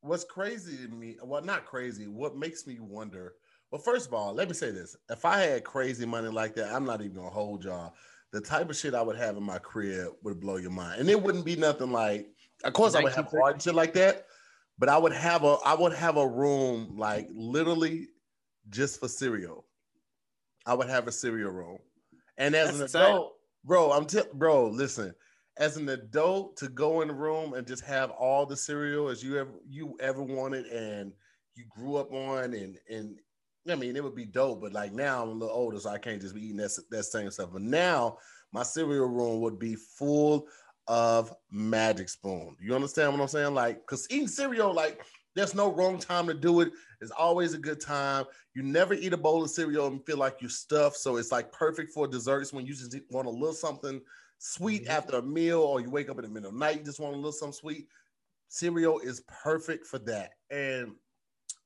What's crazy to me, well, not crazy, what makes me wonder. Well, first of all, let me say this. If I had crazy money like that, I'm not even gonna hold y'all. The type of shit I would have in my crib would blow your mind. And it wouldn't be nothing like, of course, I would have 1930. art shit like that, but I would have a I would have a room like literally just for cereal. I would have a cereal room. And as That's an adult, bro, I'm t- bro, listen, as an adult to go in the room and just have all the cereal as you ever you ever wanted and you grew up on and and I mean it would be dope, but like now I'm a little older, so I can't just be eating that, that same stuff. But now my cereal room would be full of magic spoon. You understand what I'm saying? Like, because eating cereal, like, there's no wrong time to do it. It's always a good time. You never eat a bowl of cereal and feel like you're stuffed. So it's like perfect for desserts when you just want a little something sweet Mhm. after a meal, or you wake up in the middle of the night, you just want a little something sweet. Cereal is perfect for that. And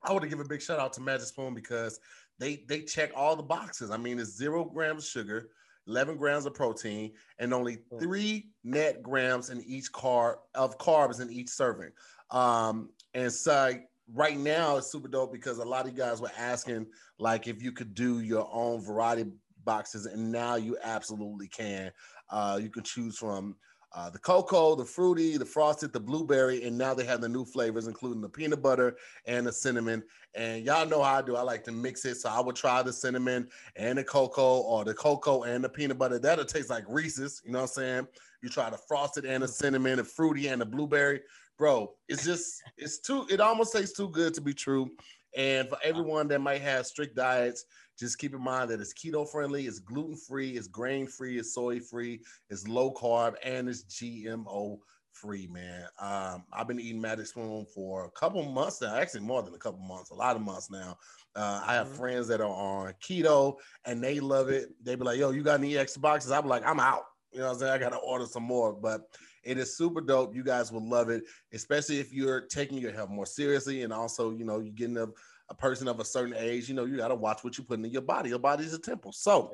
I want to give a big shout out to Magic Spoon because they they check all the boxes. I mean, it's zero grams of sugar, 11 grams of protein, and only Mm. three net grams in each carb of carbs in each serving. Um, and so right now it's super dope because a lot of you guys were asking like if you could do your own variety boxes, and now you absolutely can. Uh, you can choose from uh, the cocoa, the fruity, the frosted, the blueberry, and now they have the new flavors, including the peanut butter and the cinnamon. And y'all know how I do. I like to mix it, so I would try the cinnamon and the cocoa, or the cocoa and the peanut butter. That'll taste like Reese's. You know what I'm saying? You try the frosted and the cinnamon, the fruity and the blueberry, bro. It's just it's too. It almost tastes too good to be true. And for everyone that might have strict diets, just keep in mind that it's keto friendly, it's gluten free, it's grain free, it's soy free, it's low carb, and it's GMO free, man. Um, I've been eating Magic Spoon for a couple months now, actually more than a couple months, a lot of months now. Uh, I have Mhm. friends that are on keto and they love it. They be like, yo, you got any extra boxes? I'm like, I'm out. You know what I'm saying? I got to order some more, but it is super dope. You guys will love it, especially if you're taking your health more seriously. And also, you know, you're getting a, a person of a certain age, you know, you got to watch what you're putting in your body. Your body is a temple. So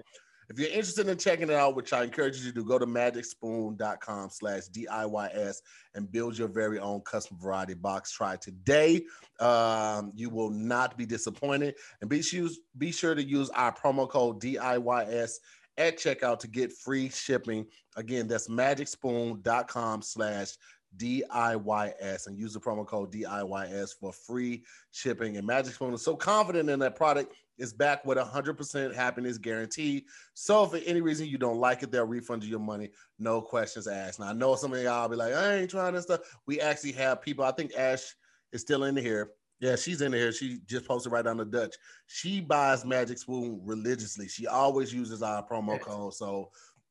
if you're interested in checking it out, which I encourage you to do, go to magicspoon.com slash DIYS and build your very own custom variety box. Try today. Um, you will not be disappointed. And be, choose, be sure to use our promo code DIYS at checkout to get free shipping. Again, that's magicspoon.com slash DIYS and use the promo code DIYS for free shipping. And Magic Spoon is so confident in that product, it's back with 100% happiness guarantee. So for any reason you don't like it, they'll refund you your money, no questions asked. Now I know some of y'all be like, I ain't trying this stuff. We actually have people. I think Ash is still in here. Yeah, she's in here. She just posted right on the Dutch. She buys Magic Spoon religiously. She always uses our promo Yes. code. So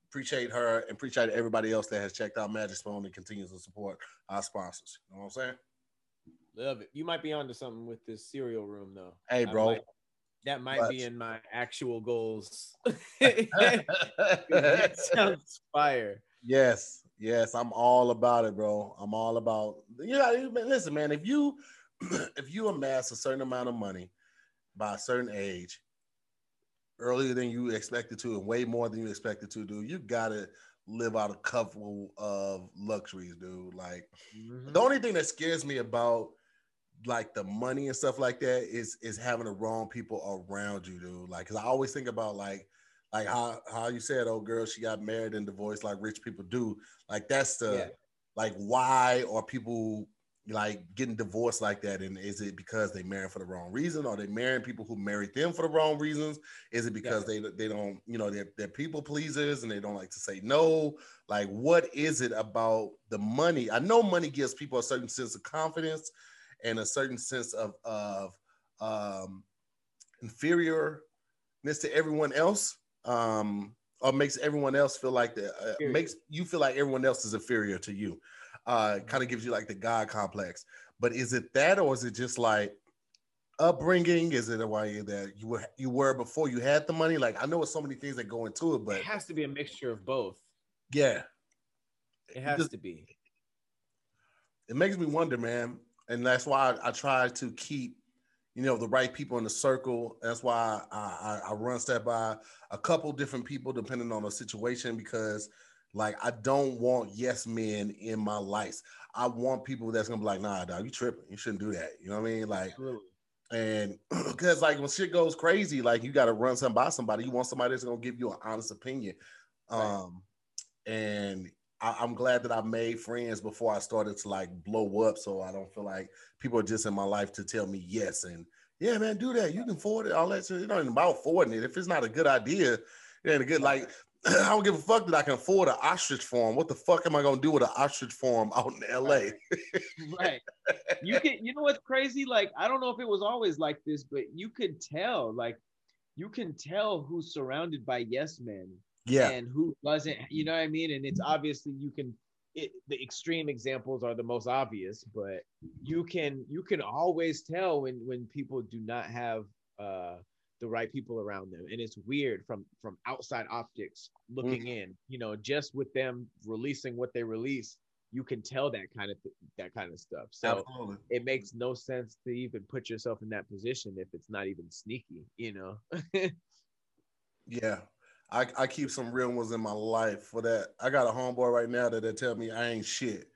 appreciate her and appreciate everybody else that has checked out Magic Spoon and continues to support our sponsors. You know what I'm saying? Love it. You might be onto something with this cereal room though. Hey, bro. might- that might But- be in my actual goals. that sounds fire. Yes, yes, I'm all about it, bro. I'm all about you know. Listen, man, if you if you amass a certain amount of money by a certain age, earlier than you expected to, and way more than you expected to do, you gotta live out a couple of luxuries, dude. Like Mhm. the only thing that scares me about like the money and stuff like that is is having the wrong people around you, dude. Like, cause I always think about like like how how you said, oh girl, she got married and divorced like rich people do. Like that's the Yeah. like why are people like getting divorced like that? And is it because they married for the wrong reason? Or they marrying people who married them for the wrong reasons? Is it because they they don't, you know, they're they're people pleasers and they don't like to say no? Like, what is it about the money? I know money gives people a certain sense of confidence and a certain sense of of um inferiorness to everyone else. Um or makes everyone else feel like that uh, makes you feel like everyone else is inferior to you. Uh kind of gives you like the God complex. But is it that or is it just like upbringing? Is it a way that you were you were before you had the money? Like I know it's so many things that go into it, but It has to be a mixture of both. yeah, It has Just- to be. it makes me wonder, man. And that's why I, I try to keep, you know, the right people in the circle. That's why I, I, I run step by a couple different people depending on the situation because, like, I don't want yes men in my life. I want people that's gonna be like, nah, dog, you tripping. You shouldn't do that. You know what I mean? Like, Absolutely. and because like when shit goes crazy, like you got to run something by somebody. You want somebody that's gonna give you an honest opinion. Right. Um, and I, I'm glad that I made friends before I started to like blow up, so I don't feel like people are just in my life to tell me yes and yeah, man, do that. You can forward it. All that shit. It ain't about forwarding it. If it's not a good idea, it ain't a good like. I don't give a fuck that I can afford an ostrich farm. What the fuck am I gonna do with an ostrich farm out in LA? right. You can you know what's crazy? Like, I don't know if it was always like this, but you could tell, like, you can tell who's surrounded by yes men Yeah, and who doesn't, you know what I mean? And it's obviously you can it, the extreme examples are the most obvious, but you can you can always tell when when people do not have uh the right people around them. And it's weird from from outside optics looking mm-hmm. in you know just with them releasing what they release you can tell that kind of th- that kind of stuff. So Absolutely. it makes no sense to even put yourself in that position if it's not even sneaky you know? Yeah. I, I keep some real ones in my life for that. I got a homeboy right now that they tell me i ain't shit.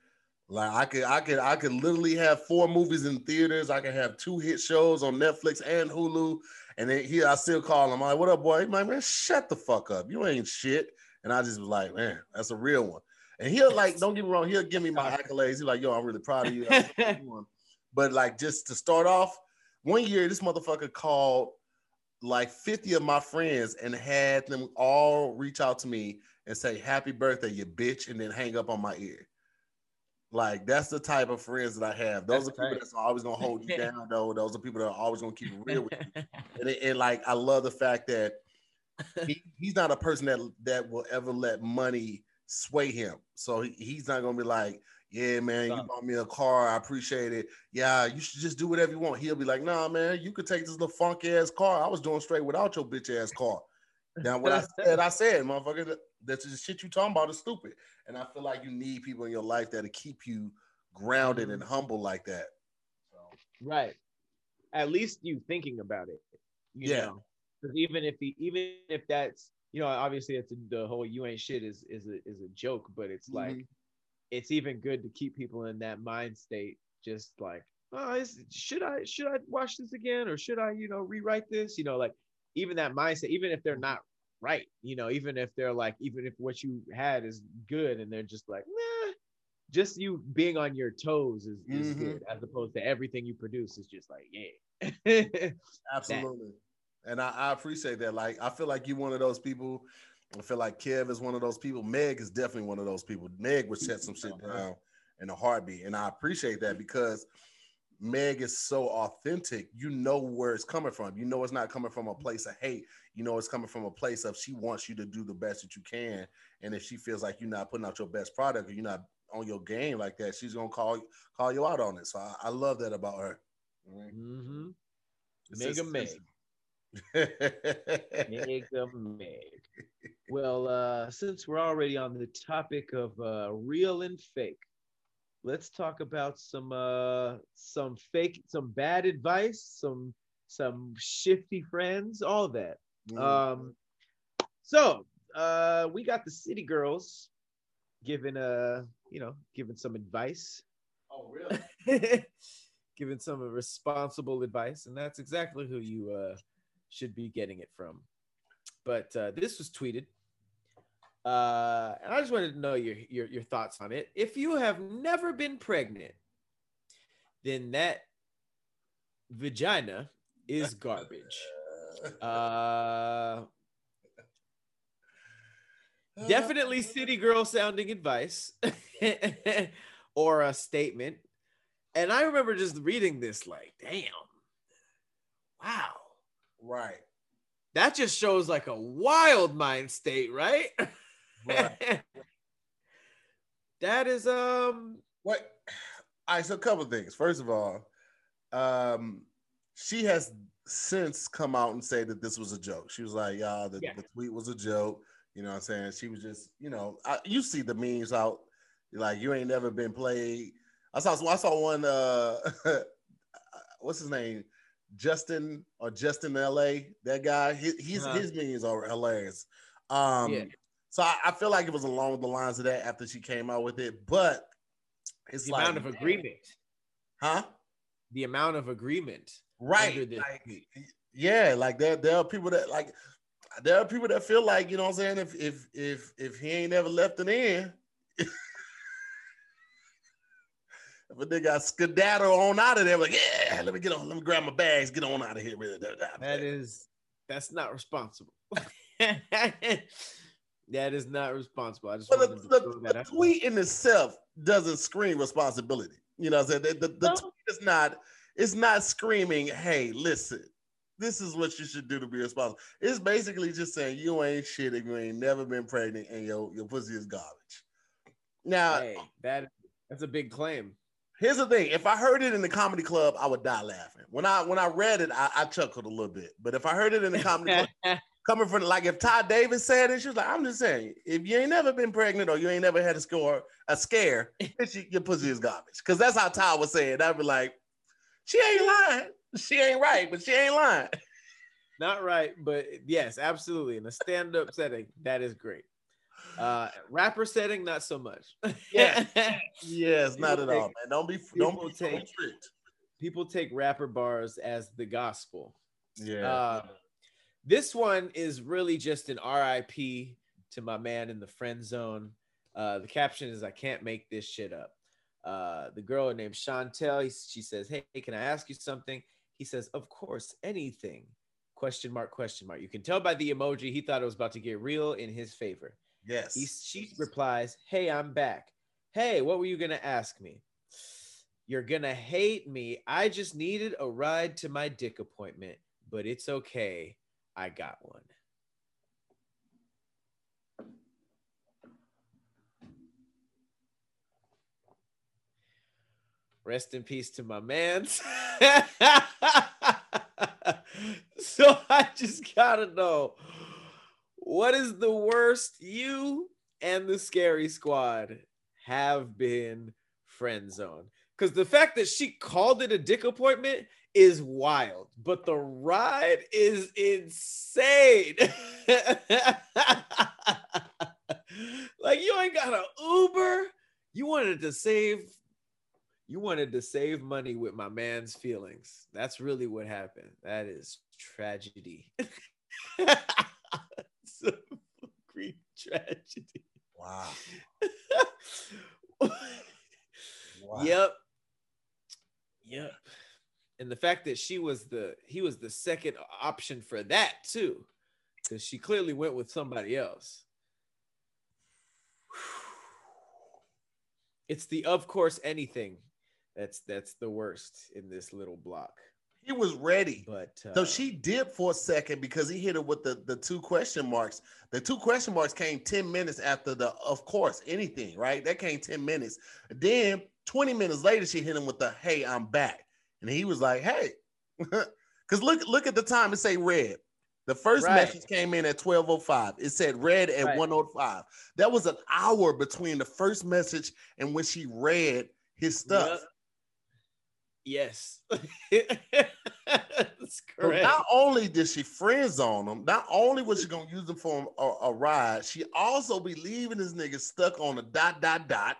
Like I could, I could, I could literally have four movies in theaters. I can have two hit shows on Netflix and Hulu, and then here I still call him. I'm like, "What up, boy?" He's like, "Man, shut the fuck up. You ain't shit." And I just was like, "Man, that's a real one." And he'll like, don't get me wrong, he'll give me my accolades. He's like, "Yo, I'm really proud of you." but like, just to start off, one year this motherfucker called like 50 of my friends and had them all reach out to me and say, "Happy birthday, you bitch," and then hang up on my ear. Like that's the type of friends that I have. Those that's are people that's always gonna hold you down, though. Those are people that are always gonna keep it real with you. And, and like I love the fact that he, he's not a person that that will ever let money sway him. So he, he's not gonna be like, yeah, man, you bought me a car. I appreciate it. Yeah, you should just do whatever you want. He'll be like, nah, man, you could take this little funky ass car. I was doing straight without your bitch ass car. Now, what I said, I said, motherfucker, that's the shit you talking about is stupid. And I feel like you need people in your life that'll keep you grounded and mm-hmm. humble like that. So. Right. At least you thinking about it. yeah. Because even if the even if that's you know obviously it's the whole you ain't shit is is a is a joke, but it's mm-hmm. like it's even good to keep people in that mind state. Just like oh, is, should I should I watch this again or should I you know rewrite this? You know like even that mindset, even if they're not right. You know, even if they're like, even if what you had is good and they're just like, nah, just you being on your toes is, is mm-hmm. good as opposed to everything you produce is just like, yeah. Absolutely. And I, I, appreciate that. Like, I feel like you're one of those people. I feel like Kev is one of those people. Meg is definitely one of those people. Meg would set some shit uh-huh. down in a heartbeat. And I appreciate that because Meg is so authentic. You know where it's coming from. You know it's not coming from a place of hate. You know it's coming from a place of she wants you to do the best that you can. And if she feels like you're not putting out your best product or you're not on your game like that, she's gonna call call you out on it. So I, I love that about her. Mm-hmm. Mega Meg. Mega Meg. Well, uh, since we're already on the topic of uh, real and fake, let's talk about some uh some fake some bad advice some some shifty friends all that. Mm. um so uh we got the city girls giving uh you know giving some advice. Oh really? Giving some responsible advice and that's exactly who you uh should be getting it from. But uh this was tweeted uh, and I just wanted to know your, your your thoughts on it. If you have never been pregnant, then that vagina is garbage. Uh, definitely city girl sounding advice or a statement. And I remember just reading this like, damn, wow. Right. That just shows like a wild mind state, right? Right. that is um what all right, so a couple things. First of all, um, she has since come out and said that this was a joke. She was like, "Y'all, the, yeah. the tweet was a joke." You know what I'm saying? She was just, you know, I, you see the memes out, like you ain't never been played. I saw, I saw one. Uh, what's his name? Justin or Justin LA. That guy. His his, uh-huh. his memes are hilarious. Um, yeah. So I, I, feel like it was along the lines of that after she came out with it, but it's the like, amount of agreement, huh? The amount of agreement, right? Like, yeah, like there there are people that like there are people that feel like you know what I'm saying if if if if he ain't ever left it in. but they got skedaddle on out of there, like, yeah, let me get on, let me grab my bags, get on out of here. That is, that's not responsible. That is not responsible. I just but the, the, the tweet in itself doesn't scream responsibility. You know what I'm saying? The, the, the no. tweet is not, it's not screaming, hey, listen, this is what you should do to be responsible. It's basically just saying you ain't shit if you ain't never been pregnant and your, your pussy is garbage. Now hey, that that's a big claim. Here's the thing: if I heard it in the comedy club, I would die laughing. When I when I read it, I, I chuckled a little bit. But if I heard it in the comedy club, coming from like if Todd Davis said it, she was like, "I'm just saying, if you ain't never been pregnant or you ain't never had a score a scare, your pussy is garbage." Because that's how Todd was saying. I'd be like, "She ain't lying. She ain't right, but she ain't lying." Not right, but yes, absolutely. In a stand-up setting, that is great. Uh, rapper setting, not so much. yeah, yes, not at take, all, man. Don't be don't be take, tricked. People take rapper bars as the gospel. Yeah. Uh, this one is really just an RIP to my man in the friend zone. Uh, the caption is "I can't make this shit up." Uh, the girl named Chantel, she says, "Hey, can I ask you something?" He says, "Of course, anything." Question mark? Question mark. You can tell by the emoji he thought it was about to get real in his favor. Yes. He, she replies, Hey, I'm back. Hey, what were you going to ask me? You're going to hate me. I just needed a ride to my dick appointment, but it's okay. I got one. Rest in peace to my man. so I just gotta know what is the worst you and the scary squad have been friend zone? Because the fact that she called it a dick appointment is wild, but the ride is insane. like you ain't got an Uber. You wanted to save you wanted to save money with my man's feelings. That's really what happened. That is tragedy. some Greek tragedy. Wow. wow. Yep. Yep. And the fact that she was the he was the second option for that too. Because she clearly went with somebody else. It's the of course anything that's that's the worst in this little block. He was ready. But uh, so she dipped for a second because he hit her with the, the two question marks. The two question marks came 10 minutes after the of course anything, right? That came 10 minutes. Then 20 minutes later, she hit him with the hey, I'm back. And he was like, hey. Because look, look at the time, it say red. The first right. message came in at 1205. It said red at right. 105. That was an hour between the first message and when she read his stuff. Yep. Yes. That's correct. So not only did she friend zone him, not only was she gonna use him for a, a, ride, she also be leaving this nigga stuck on a dot dot dot.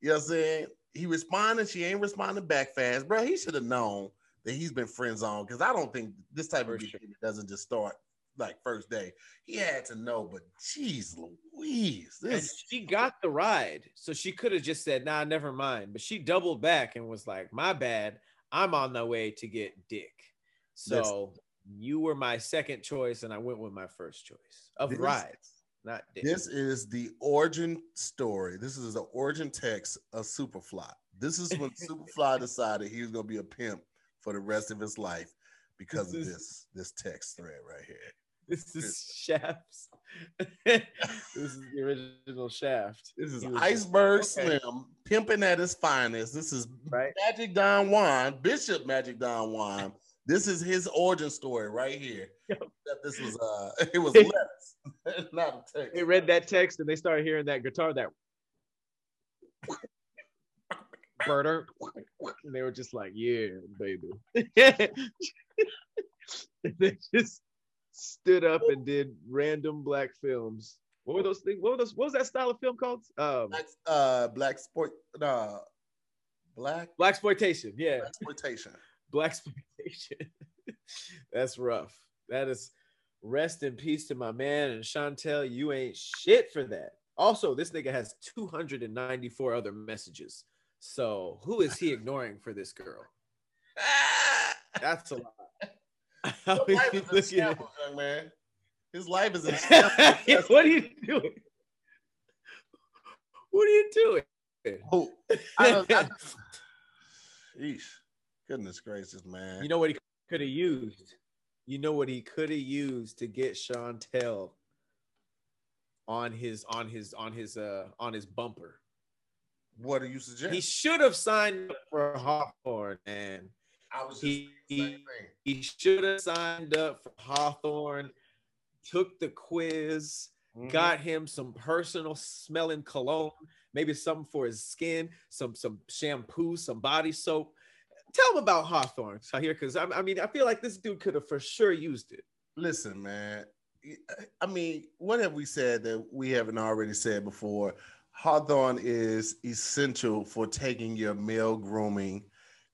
You know what I'm saying? He responded, she ain't responding back fast, bro. He should have known that he's been friend zoned because I don't think this type of behavior doesn't just start like first day. He had to know, but jeez Louise. This and she got the ride. So she could have just said, nah, never mind. But she doubled back and was like, my bad. I'm on the way to get dick. So you were my second choice, and I went with my first choice of this, rides, not dick. This is the origin story. This is the origin text of Superfly. This is when Superfly decided he was gonna be a pimp for the rest of his life because this of this this text thread right here. This is Shaft's. this is the original Shaft. This is Iceberg okay. Slim pimping at his finest. This is right. Magic Don Juan, Bishop Magic Don Juan. This is his origin story right here. Yep. This was uh it was letters, not a text. They read that text and they started hearing that guitar that Burner. And they were just like, yeah, baby. they just stood up and did random black films. What were those things? What were those? What was that style of film called? Um, black, uh, black sport, uh, black black exploitation. Yeah, black exploitation. Black exploitation. That's rough. That is rest in peace to my man and Chantel. You ain't shit for that. Also, this nigga has 294 other messages. So who is he ignoring for this girl? That's a lot. How His life is shambles, young man. His life is a shambles. what are you doing? What are you doing? Oh, I I. Goodness gracious, man. You know what he could have used? You know what he could have used to get Chantel on his on his on his uh on his bumper? What do you suggest? He should have signed up for Hawthorne, and I was just he- the same thing. he should have signed up for Hawthorne, took the quiz, Mhm. got him some personal smelling cologne, maybe something for his skin, some some shampoo, some body soap. Tell him about Hawthorne, here, because I, I mean, I feel like this dude could have for sure used it. Listen, man. I mean, what have we said that we haven't already said before? Hawthorne is essential for taking your male grooming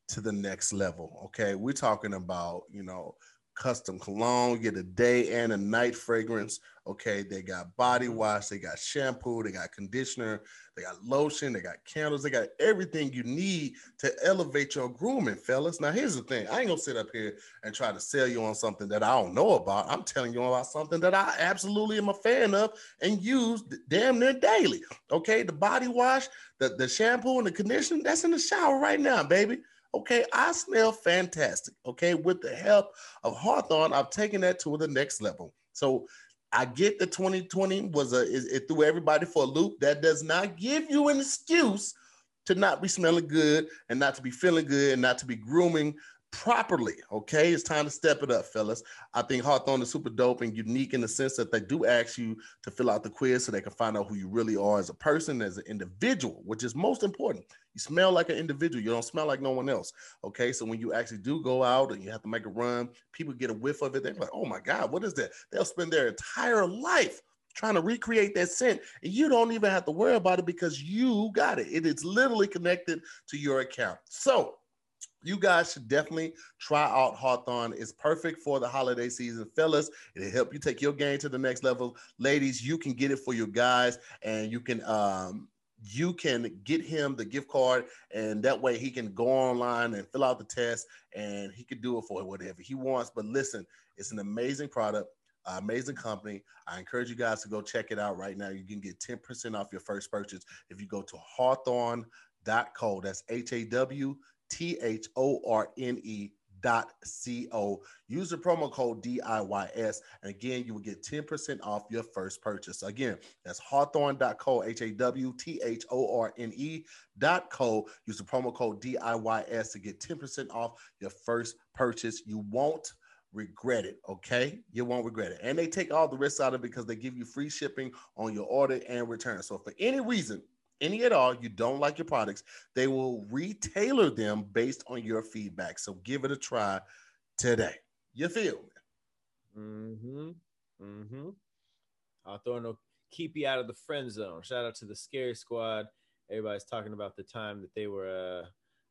to the next level. Okay. We're talking about, you know, custom cologne, get a day and a night fragrance. Okay. They got body mm-hmm. wash, they got shampoo, they got conditioner, they got lotion, they got candles, they got everything you need to elevate your grooming, fellas. Now, here's the thing I ain't gonna sit up here and try to sell you on something that I don't know about. I'm telling you about something that I absolutely am a fan of and use damn near daily. Okay, the body wash, the, the shampoo, and the conditioner, that's in the shower right now, baby. Okay, I smell fantastic. Okay, with the help of Hawthorne, I've taken that to the next level. So I get the 2020 was a it, it threw everybody for a loop. That does not give you an excuse to not be smelling good and not to be feeling good and not to be grooming properly. Okay, it's time to step it up, fellas. I think Hawthorne is super dope and unique in the sense that they do ask you to fill out the quiz so they can find out who you really are as a person, as an individual, which is most important. You smell like an individual. You don't smell like no one else. Okay, so when you actually do go out and you have to make a run, people get a whiff of it. They're like, "Oh my God, what is that?" They'll spend their entire life trying to recreate that scent, and you don't even have to worry about it because you got it. It is literally connected to your account. So you guys should definitely try out Hawthorne. It's perfect for the holiday season. Fellas, it'll help you take your game to the next level. Ladies, you can get it for your guys and you can um you can get him the gift card and that way he can go online and fill out the test and he can do it for whatever he wants. But listen, it's an amazing product. amazing company. I encourage you guys to go check it out right now. You can get 10% off your first purchase if you go to hawthorne.co. That's H A W T H O R N E dot co. Use the promo code DIYS. And again, you will get 10% off your first purchase. Again, that's hawthorne.co, H A W T H O R N E dot co. Use the promo code DIYS to get 10% off your first purchase. You won't regret it. Okay. You won't regret it. And they take all the risks out of it because they give you free shipping on your order and return. So, for any reason, any at all, you don't like your products, they will retailer them based on your feedback. So, give it a try today. You feel me? Mm-hmm. Mm-hmm. I'll throw no keep you out of the friend zone. Shout out to the Scary Squad. Everybody's talking about the time that they were uh,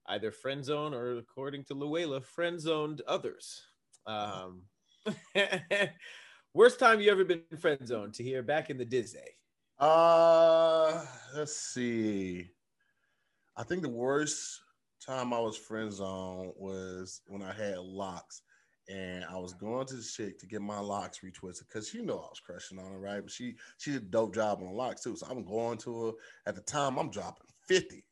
either friend zone or, according to Luella, friend zoned others. Um, worst time you ever been friend zoned Tahir back in the Disney. Uh, let's see. I think the worst time I was friend zone was when I had locks and I was going to the chick to get my locks retwisted because you know I was crushing on her, right? But she she did a dope job on the locks too. So I'm going to her. At the time, I'm dropping 50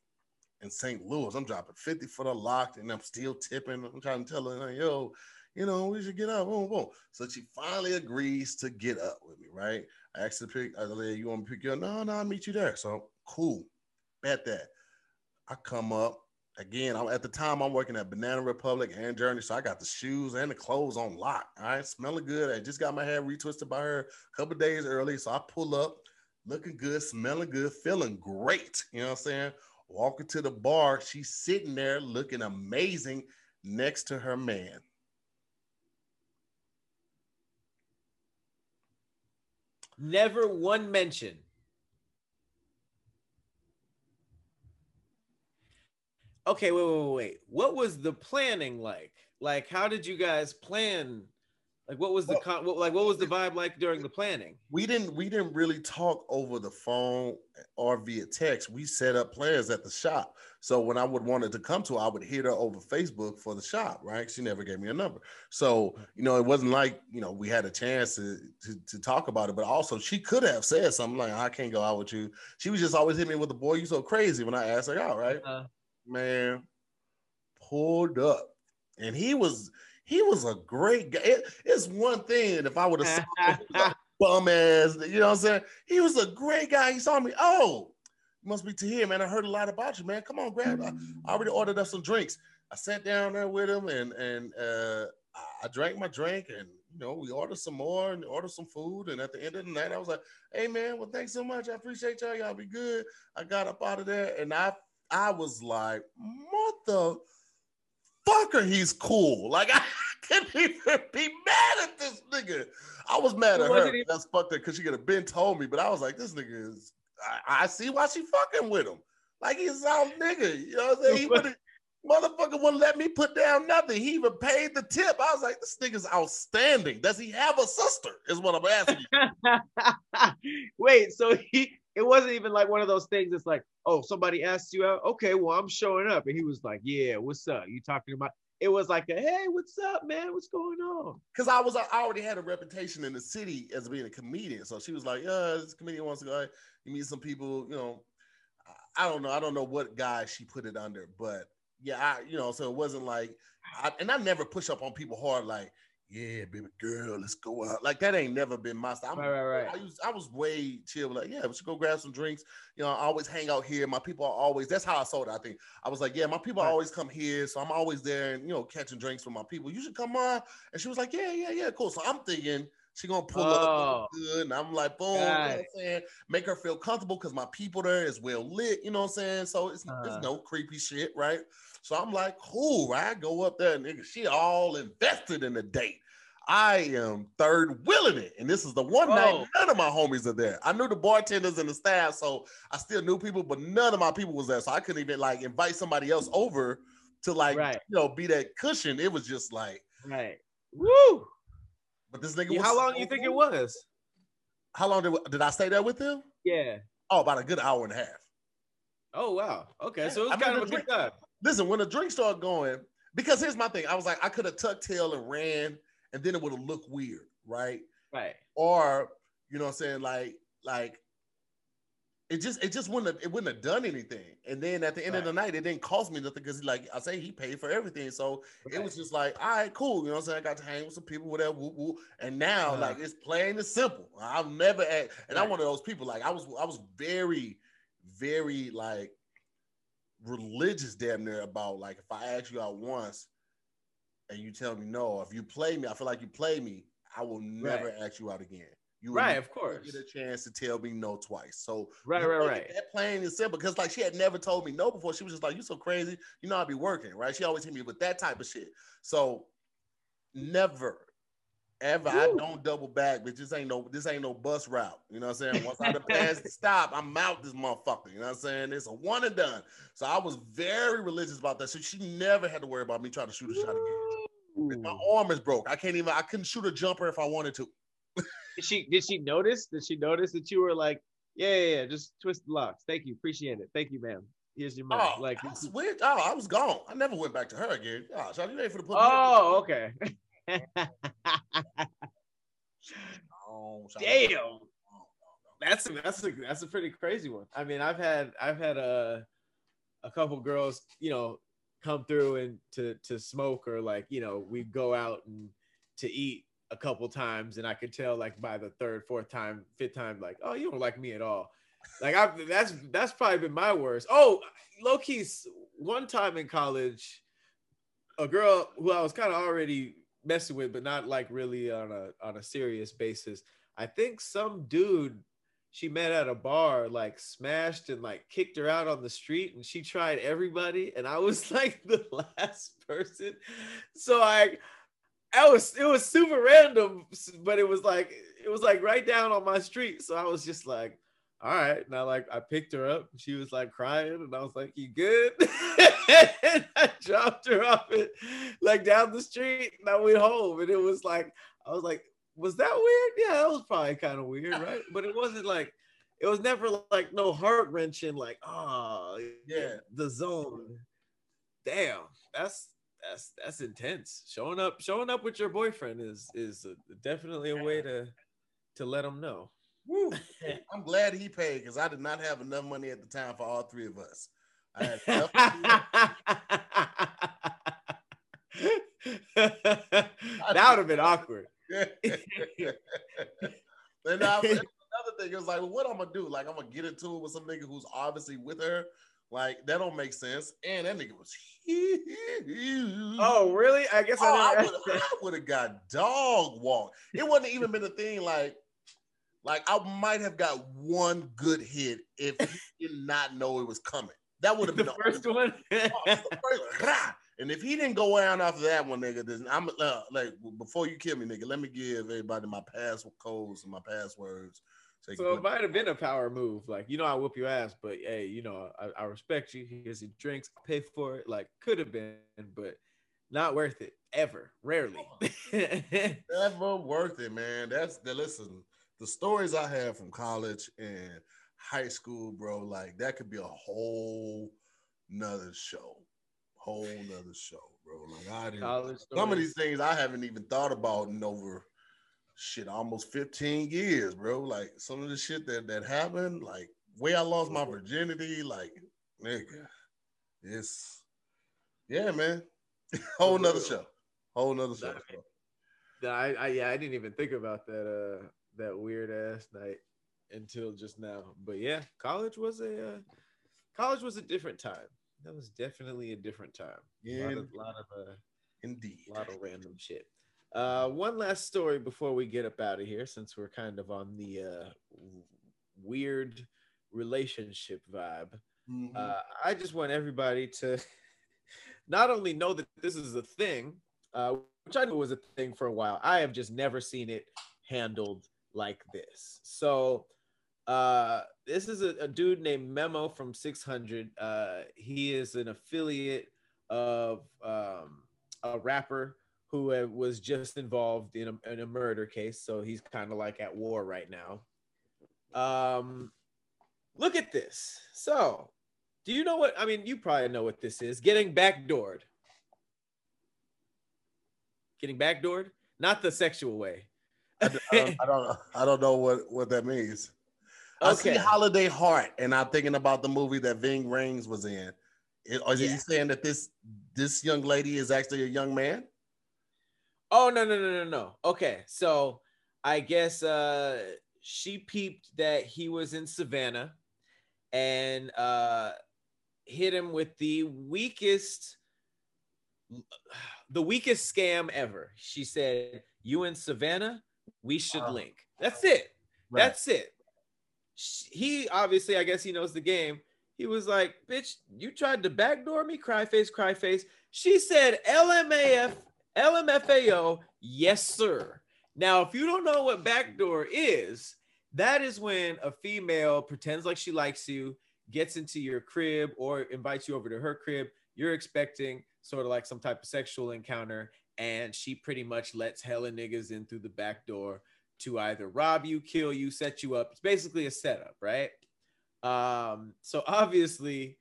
in St. Louis. I'm dropping 50 for the lock, and I'm still tipping. I'm trying to tell her, yo, you know, we should get up. Boom, boom. So she finally agrees to get up with me, right? I asked her to pick, I said, you want to pick you up? No, no, I'll meet you there. So cool. Bet that. I come up. Again, I'm, at the time I'm working at Banana Republic and Journey, so I got the shoes and the clothes on lock. All right, smelling good. I just got my hair retwisted by her a couple days early, so I pull up, looking good, smelling good, feeling great. You know what I'm saying? Walking to the bar, she's sitting there looking amazing next to her man. Never one mention. Okay, wait, wait, wait. What was the planning like? Like, how did you guys plan? Like, what was the Well- con- what, like? What was the vibe like during the planning? we didn't we didn't really talk over the phone or via text. We set up plans at the shop. So when I would wanted to come to, her, I would hit her over Facebook for the shop. Right? She never gave me a number. So you know, it wasn't like you know we had a chance to to, to talk about it. But also, she could have said something like, "I can't go out with you." She was just always hitting me with the boy. You so crazy when I asked her out. Right? Uh, man pulled up and he was he was a great guy it, it's one thing if i would have bum ass you know what i'm saying he was a great guy he saw me oh must be to Tahir, man. I heard a lot about you, man. Come on, grab. I, I already ordered us some drinks. I sat down there with him and and uh, I drank my drink and you know we ordered some more and ordered some food. And at the end of the night, I was like, "Hey, man, well, thanks so much. I appreciate y'all. Y'all be good." I got up out of there and I I was like, "Mother." Fucker, he's cool. Like I couldn't even be mad at this nigga. I was mad at her. That's fucked up because she could have been told me, but I was like, this nigga is. I, I see why she fucking with him. Like he's our nigga. You know what I'm saying? He would motherfucker wouldn't let me put down nothing. He even paid the tip. I was like, this nigga's outstanding. Does he have a sister? Is what I'm asking you. Wait, so he it wasn't even like one of those things It's like, oh, somebody asked you out. Okay, well, I'm showing up. And he was like, Yeah, what's up? You talking about it was like a hey, what's up, man? What's going on? Because I was I already had a reputation in the city as being a comedian. So she was like, Yeah, this comedian wants to go. You meet some people, you know. I don't know. I don't know what guy she put it under, but yeah, I, you know, so it wasn't like, I, and I never push up on people hard like, yeah, baby girl, let's go out. Like that ain't never been my style. Right, right, right. I, used, I was way chill. Like, yeah, we should go grab some drinks. You know, I always hang out here. My people are always. That's how I sold it. I think I was like, yeah, my people right. always come here, so I'm always there and you know catching drinks for my people. You should come on. And she was like, yeah, yeah, yeah, cool. So I'm thinking she gonna pull oh, up good, and I'm like, boom, you know what I'm saying? Make her feel comfortable because my people there is well lit. You know what I'm saying? So it's, uh, it's no creepy shit, right? So I'm like, cool, right? I go up there, nigga. She all invested in the date. I am third willing it. And this is the one Whoa. night none of my homies are there. I knew the bartenders and the staff, so I still knew people, but none of my people was there. So I couldn't even like invite somebody else over to like, right. you know, be that cushion. It was just like, right. Woo. But this nigga yeah, How long do so you think cool. it was? How long did, did I stay there with him? Yeah. Oh, about a good hour and a half. Oh wow. Okay. So it was I kind of a good time. Listen, when the drink started going, because here's my thing. I was like, I could have tucked tail and ran, and then it would have looked weird, right? Right. Or, you know what I'm saying? Like, like it just it just wouldn't have, it wouldn't have done anything. And then at the end right. of the night, it didn't cost me nothing because like I say he paid for everything. So it was just like, all right, cool. You know what I'm saying? I got to hang with some people, whatever. Woo, woo. And now uh-huh. like it's plain and simple. I've never had, and right. I'm one of those people. Like I was I was very, very like religious damn near about like if I ask you out once and you tell me no, if you play me, I feel like you play me, I will never right. ask you out again. You right, of course. Get a chance to tell me no twice. So right, right, right. That plain and simple because like she had never told me no before. She was just like, "You so crazy." You know, I'd be working, right? She always hit me with that type of shit. So never, ever, Woo. I don't double back. But this ain't no, this ain't no bus route. You know what I'm saying? Once I pass the stop, I'm out this motherfucker. You know what I'm saying? It's a one and done. So I was very religious about that. So she never had to worry about me trying to shoot a shot again. My arm is broke. I can't even. I couldn't shoot a jumper if I wanted to did she did she notice? Did she notice that you were like, yeah, yeah, yeah just twist the locks. Thank you, appreciate it. Thank you, ma'am. Here's your money. Oh, like weird. Oh, I was gone. I never went back to her again. Oh, so you ready for the put Oh, okay. oh, Damn. That's a, that's a that's a pretty crazy one. I mean, I've had I've had a a couple girls, you know, come through and to to smoke or like you know we go out and to eat a couple times, and I could tell like by the third, fourth time, fifth time, like, oh, you don't like me at all. Like I that's that's probably been my worst. Oh, low key's one time in college, a girl who I was kind of already messing with, but not like really on a on a serious basis. I think some dude she met at a bar like smashed and like kicked her out on the street and she tried everybody and I was like the last person. So I I was it was super random, but it was like it was like right down on my street. So I was just like, all right. And I like I picked her up. She was like crying, and I was like, "You good?" and I dropped her off it like down the street, and I went home. And it was like I was like, "Was that weird?" Yeah, that was probably kind of weird, right? But it wasn't like it was never like no heart wrenching. Like, oh yeah, the zone. Damn, that's that's that's intense. Showing up, showing up with your boyfriend is is a, definitely a way to to let them know. Woo. I'm glad he paid because I did not have enough money at the time for all three of us. I had that would have been awkward. and I, another nigga was like, well, what I'm gonna do? Like, I'm gonna get into it with some nigga who's obviously with her. Like, that don't make sense. And that nigga was. Oh, really? I guess Oh, I I would I would have got dog walk. It wouldn't even been a thing like like I might have got one good hit if he did not know it was coming. That would have been. Oh, the first one. And if he didn't go around after that one, nigga, then I'm uh, like before you kill me, nigga. Let me give everybody my pass codes and my passwords. So, So it might have been a power move. Like, you know, I whoop your ass, but hey, you know, I, I respect you. Here's your drinks, I pay for it. Like, could have been, but not worth it ever. Rarely. never worth it, man. That's the listen. The stories I have from college and high school, bro, like that could be a whole nother show. Whole nother show, bro. Like I didn't College some of these things I haven't even thought about in over shit almost 15 years, bro. Like some of the shit that that happened, like way I lost my virginity, like nigga, it's yeah, man. Whole nother show. Whole nother show. I, I yeah, I didn't even think about that uh that weird ass night until just now. But yeah, college was a uh, college was a different time. That was definitely a different time. A lot of, lot of uh, indeed. a lot of random shit. Uh, one last story before we get up out of here, since we're kind of on the uh, weird relationship vibe. Mhm. Uh, I just want everybody to not only know that this is a thing, uh, which I knew was a thing for a while. I have just never seen it handled like this. So, uh, this is a, a dude named Memo from 600. Uh, he is an affiliate of um, a rapper who uh, was just involved in a, in a murder case. So he's kind of like at war right now. Um, look at this. So, do you know what? I mean, you probably know what this is. Getting backdoored. Getting backdoored, not the sexual way. I, don't, I don't I don't know what what that means. I see Holiday Heart, and I'm thinking about the movie that Ving Rhames was in. Is, is Yeah. he saying that this this young lady is actually a young man? Oh no no no no no. Okay, so I guess uh she peeped that he was in Savannah and uh hit him with the weakest the weakest scam ever. She said, "You in Savannah? We should Uh, link." That's it. Right. That's it. He obviously, I guess he knows the game. He was like, "Bitch, you tried to backdoor me, cry face, cry face." She said, "LMAF, LMFAO, yes sir." Now, if you don't know what backdoor is, that is when a female pretends like she likes you, gets into your crib, or invites you over to her crib. You're expecting sort of like some type of sexual encounter, and she pretty much lets hella niggas in through the back door to either rob you, kill you, set you up. It's basically a setup, right? Um, so obviously,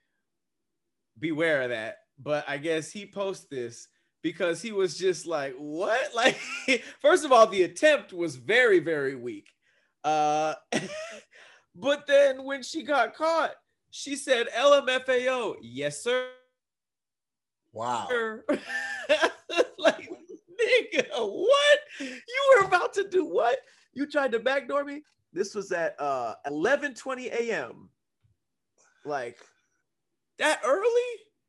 beware of that. But I guess he posts this because he was just like, what? Like, first of all, the attempt was very, very weak. Uh, but then when she got caught, she said, LMFAO, yes, sir. Wow. Nigga, what? You were about to do what? You tried to backdoor me? This was at uh 11 20 a.m. Like that early?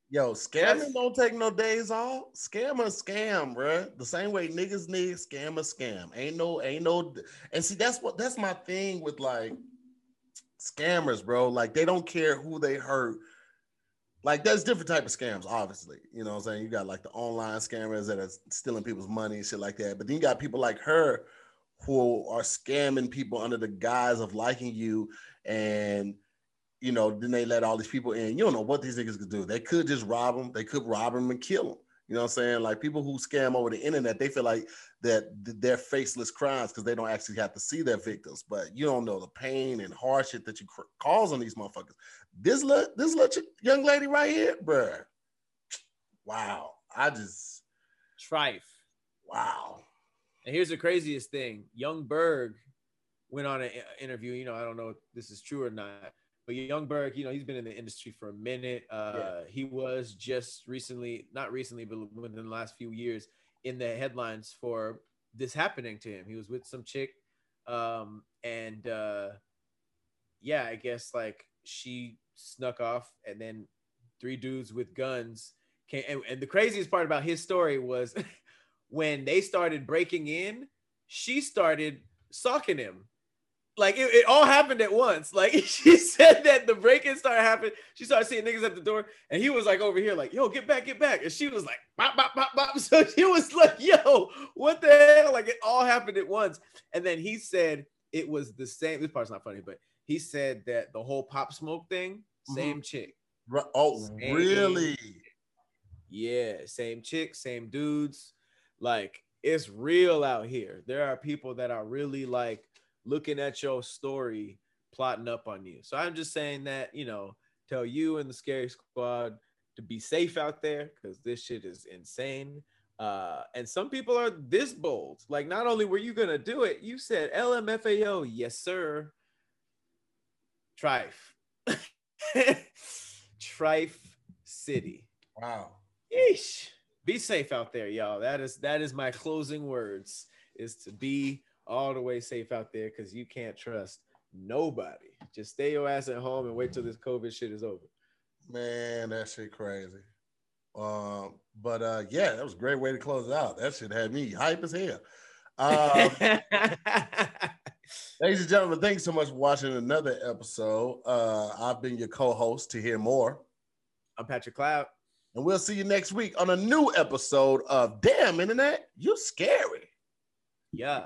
Yo, scamming don't take no days off. Scam a scam, bruh. The same way niggas need scam a scam. Ain't no, ain't no. And see, that's what that's my thing with like scammers, bro. Like they don't care who they hurt. Like there's different type of scams, obviously. You know what I'm saying? You got like the online scammers that are stealing people's money and shit like that. But then you got people like her who are scamming people under the guise of liking you and you know, then they let all these people in. You don't know what these niggas could do. They could just rob them. They could rob them and kill them. You know what I'm saying? Like people who scam over the internet, they feel like that they're faceless crimes because they don't actually have to see their victims. But you don't know the pain and hardship that you cr- cause on these motherfuckers. This little, this little young lady right here, bruh. Wow. I just, Trife. wow. And here's the craziest thing: Yung Berg went on an interview. You know, I don't know if this is true or not, but Yung Berg, you know, he's been in the industry for a minute. Uh, Yeah. He was just recently, not recently, but within the last few years, in the headlines for this happening to him. He was with some chick, um, and uh, yeah, I guess like she snuck off, and then three dudes with guns came. And, and the craziest part about his story was when they started breaking in, she started socking him. Like it, it all happened at once. Like she said that the break-in started happening. She started seeing niggas at the door, and he was like over here, like, yo, get back, get back. And she was like, bop, bop, bop, bop. So she was like, yo, what the hell? Like it all happened at once. And then he said it was the same. This part's not funny, but he said that the whole pop smoke thing, mm-hmm. same chick. Oh, Same. really? Yeah, same chick, same dudes. Like it's real out here. There are people that are really like looking at your story, plotting up on you. So I'm just saying that, you know, tell you and the scary squad to be safe out there because this shit is insane. Uh, and some people are this bold. Like, not only were you gonna do it, you said LMFAO, yes, sir. Trife. Trife City. Wow. Yeesh. Be safe out there, y'all. That is that is my closing words is to be all the way safe out there because you can't trust nobody. Just stay your ass at home and wait till this COVID shit is over. Man, that shit crazy. Um, but uh, yeah, that was a great way to close it out. That shit had me hype as hell. Um, ladies and gentlemen, thanks so much for watching another episode. Uh, I've been your co-host Tahir Moore, I'm Patrick Cloud. and we'll see you next week on a new episode of Damn Internet, You're Scary. Yeah.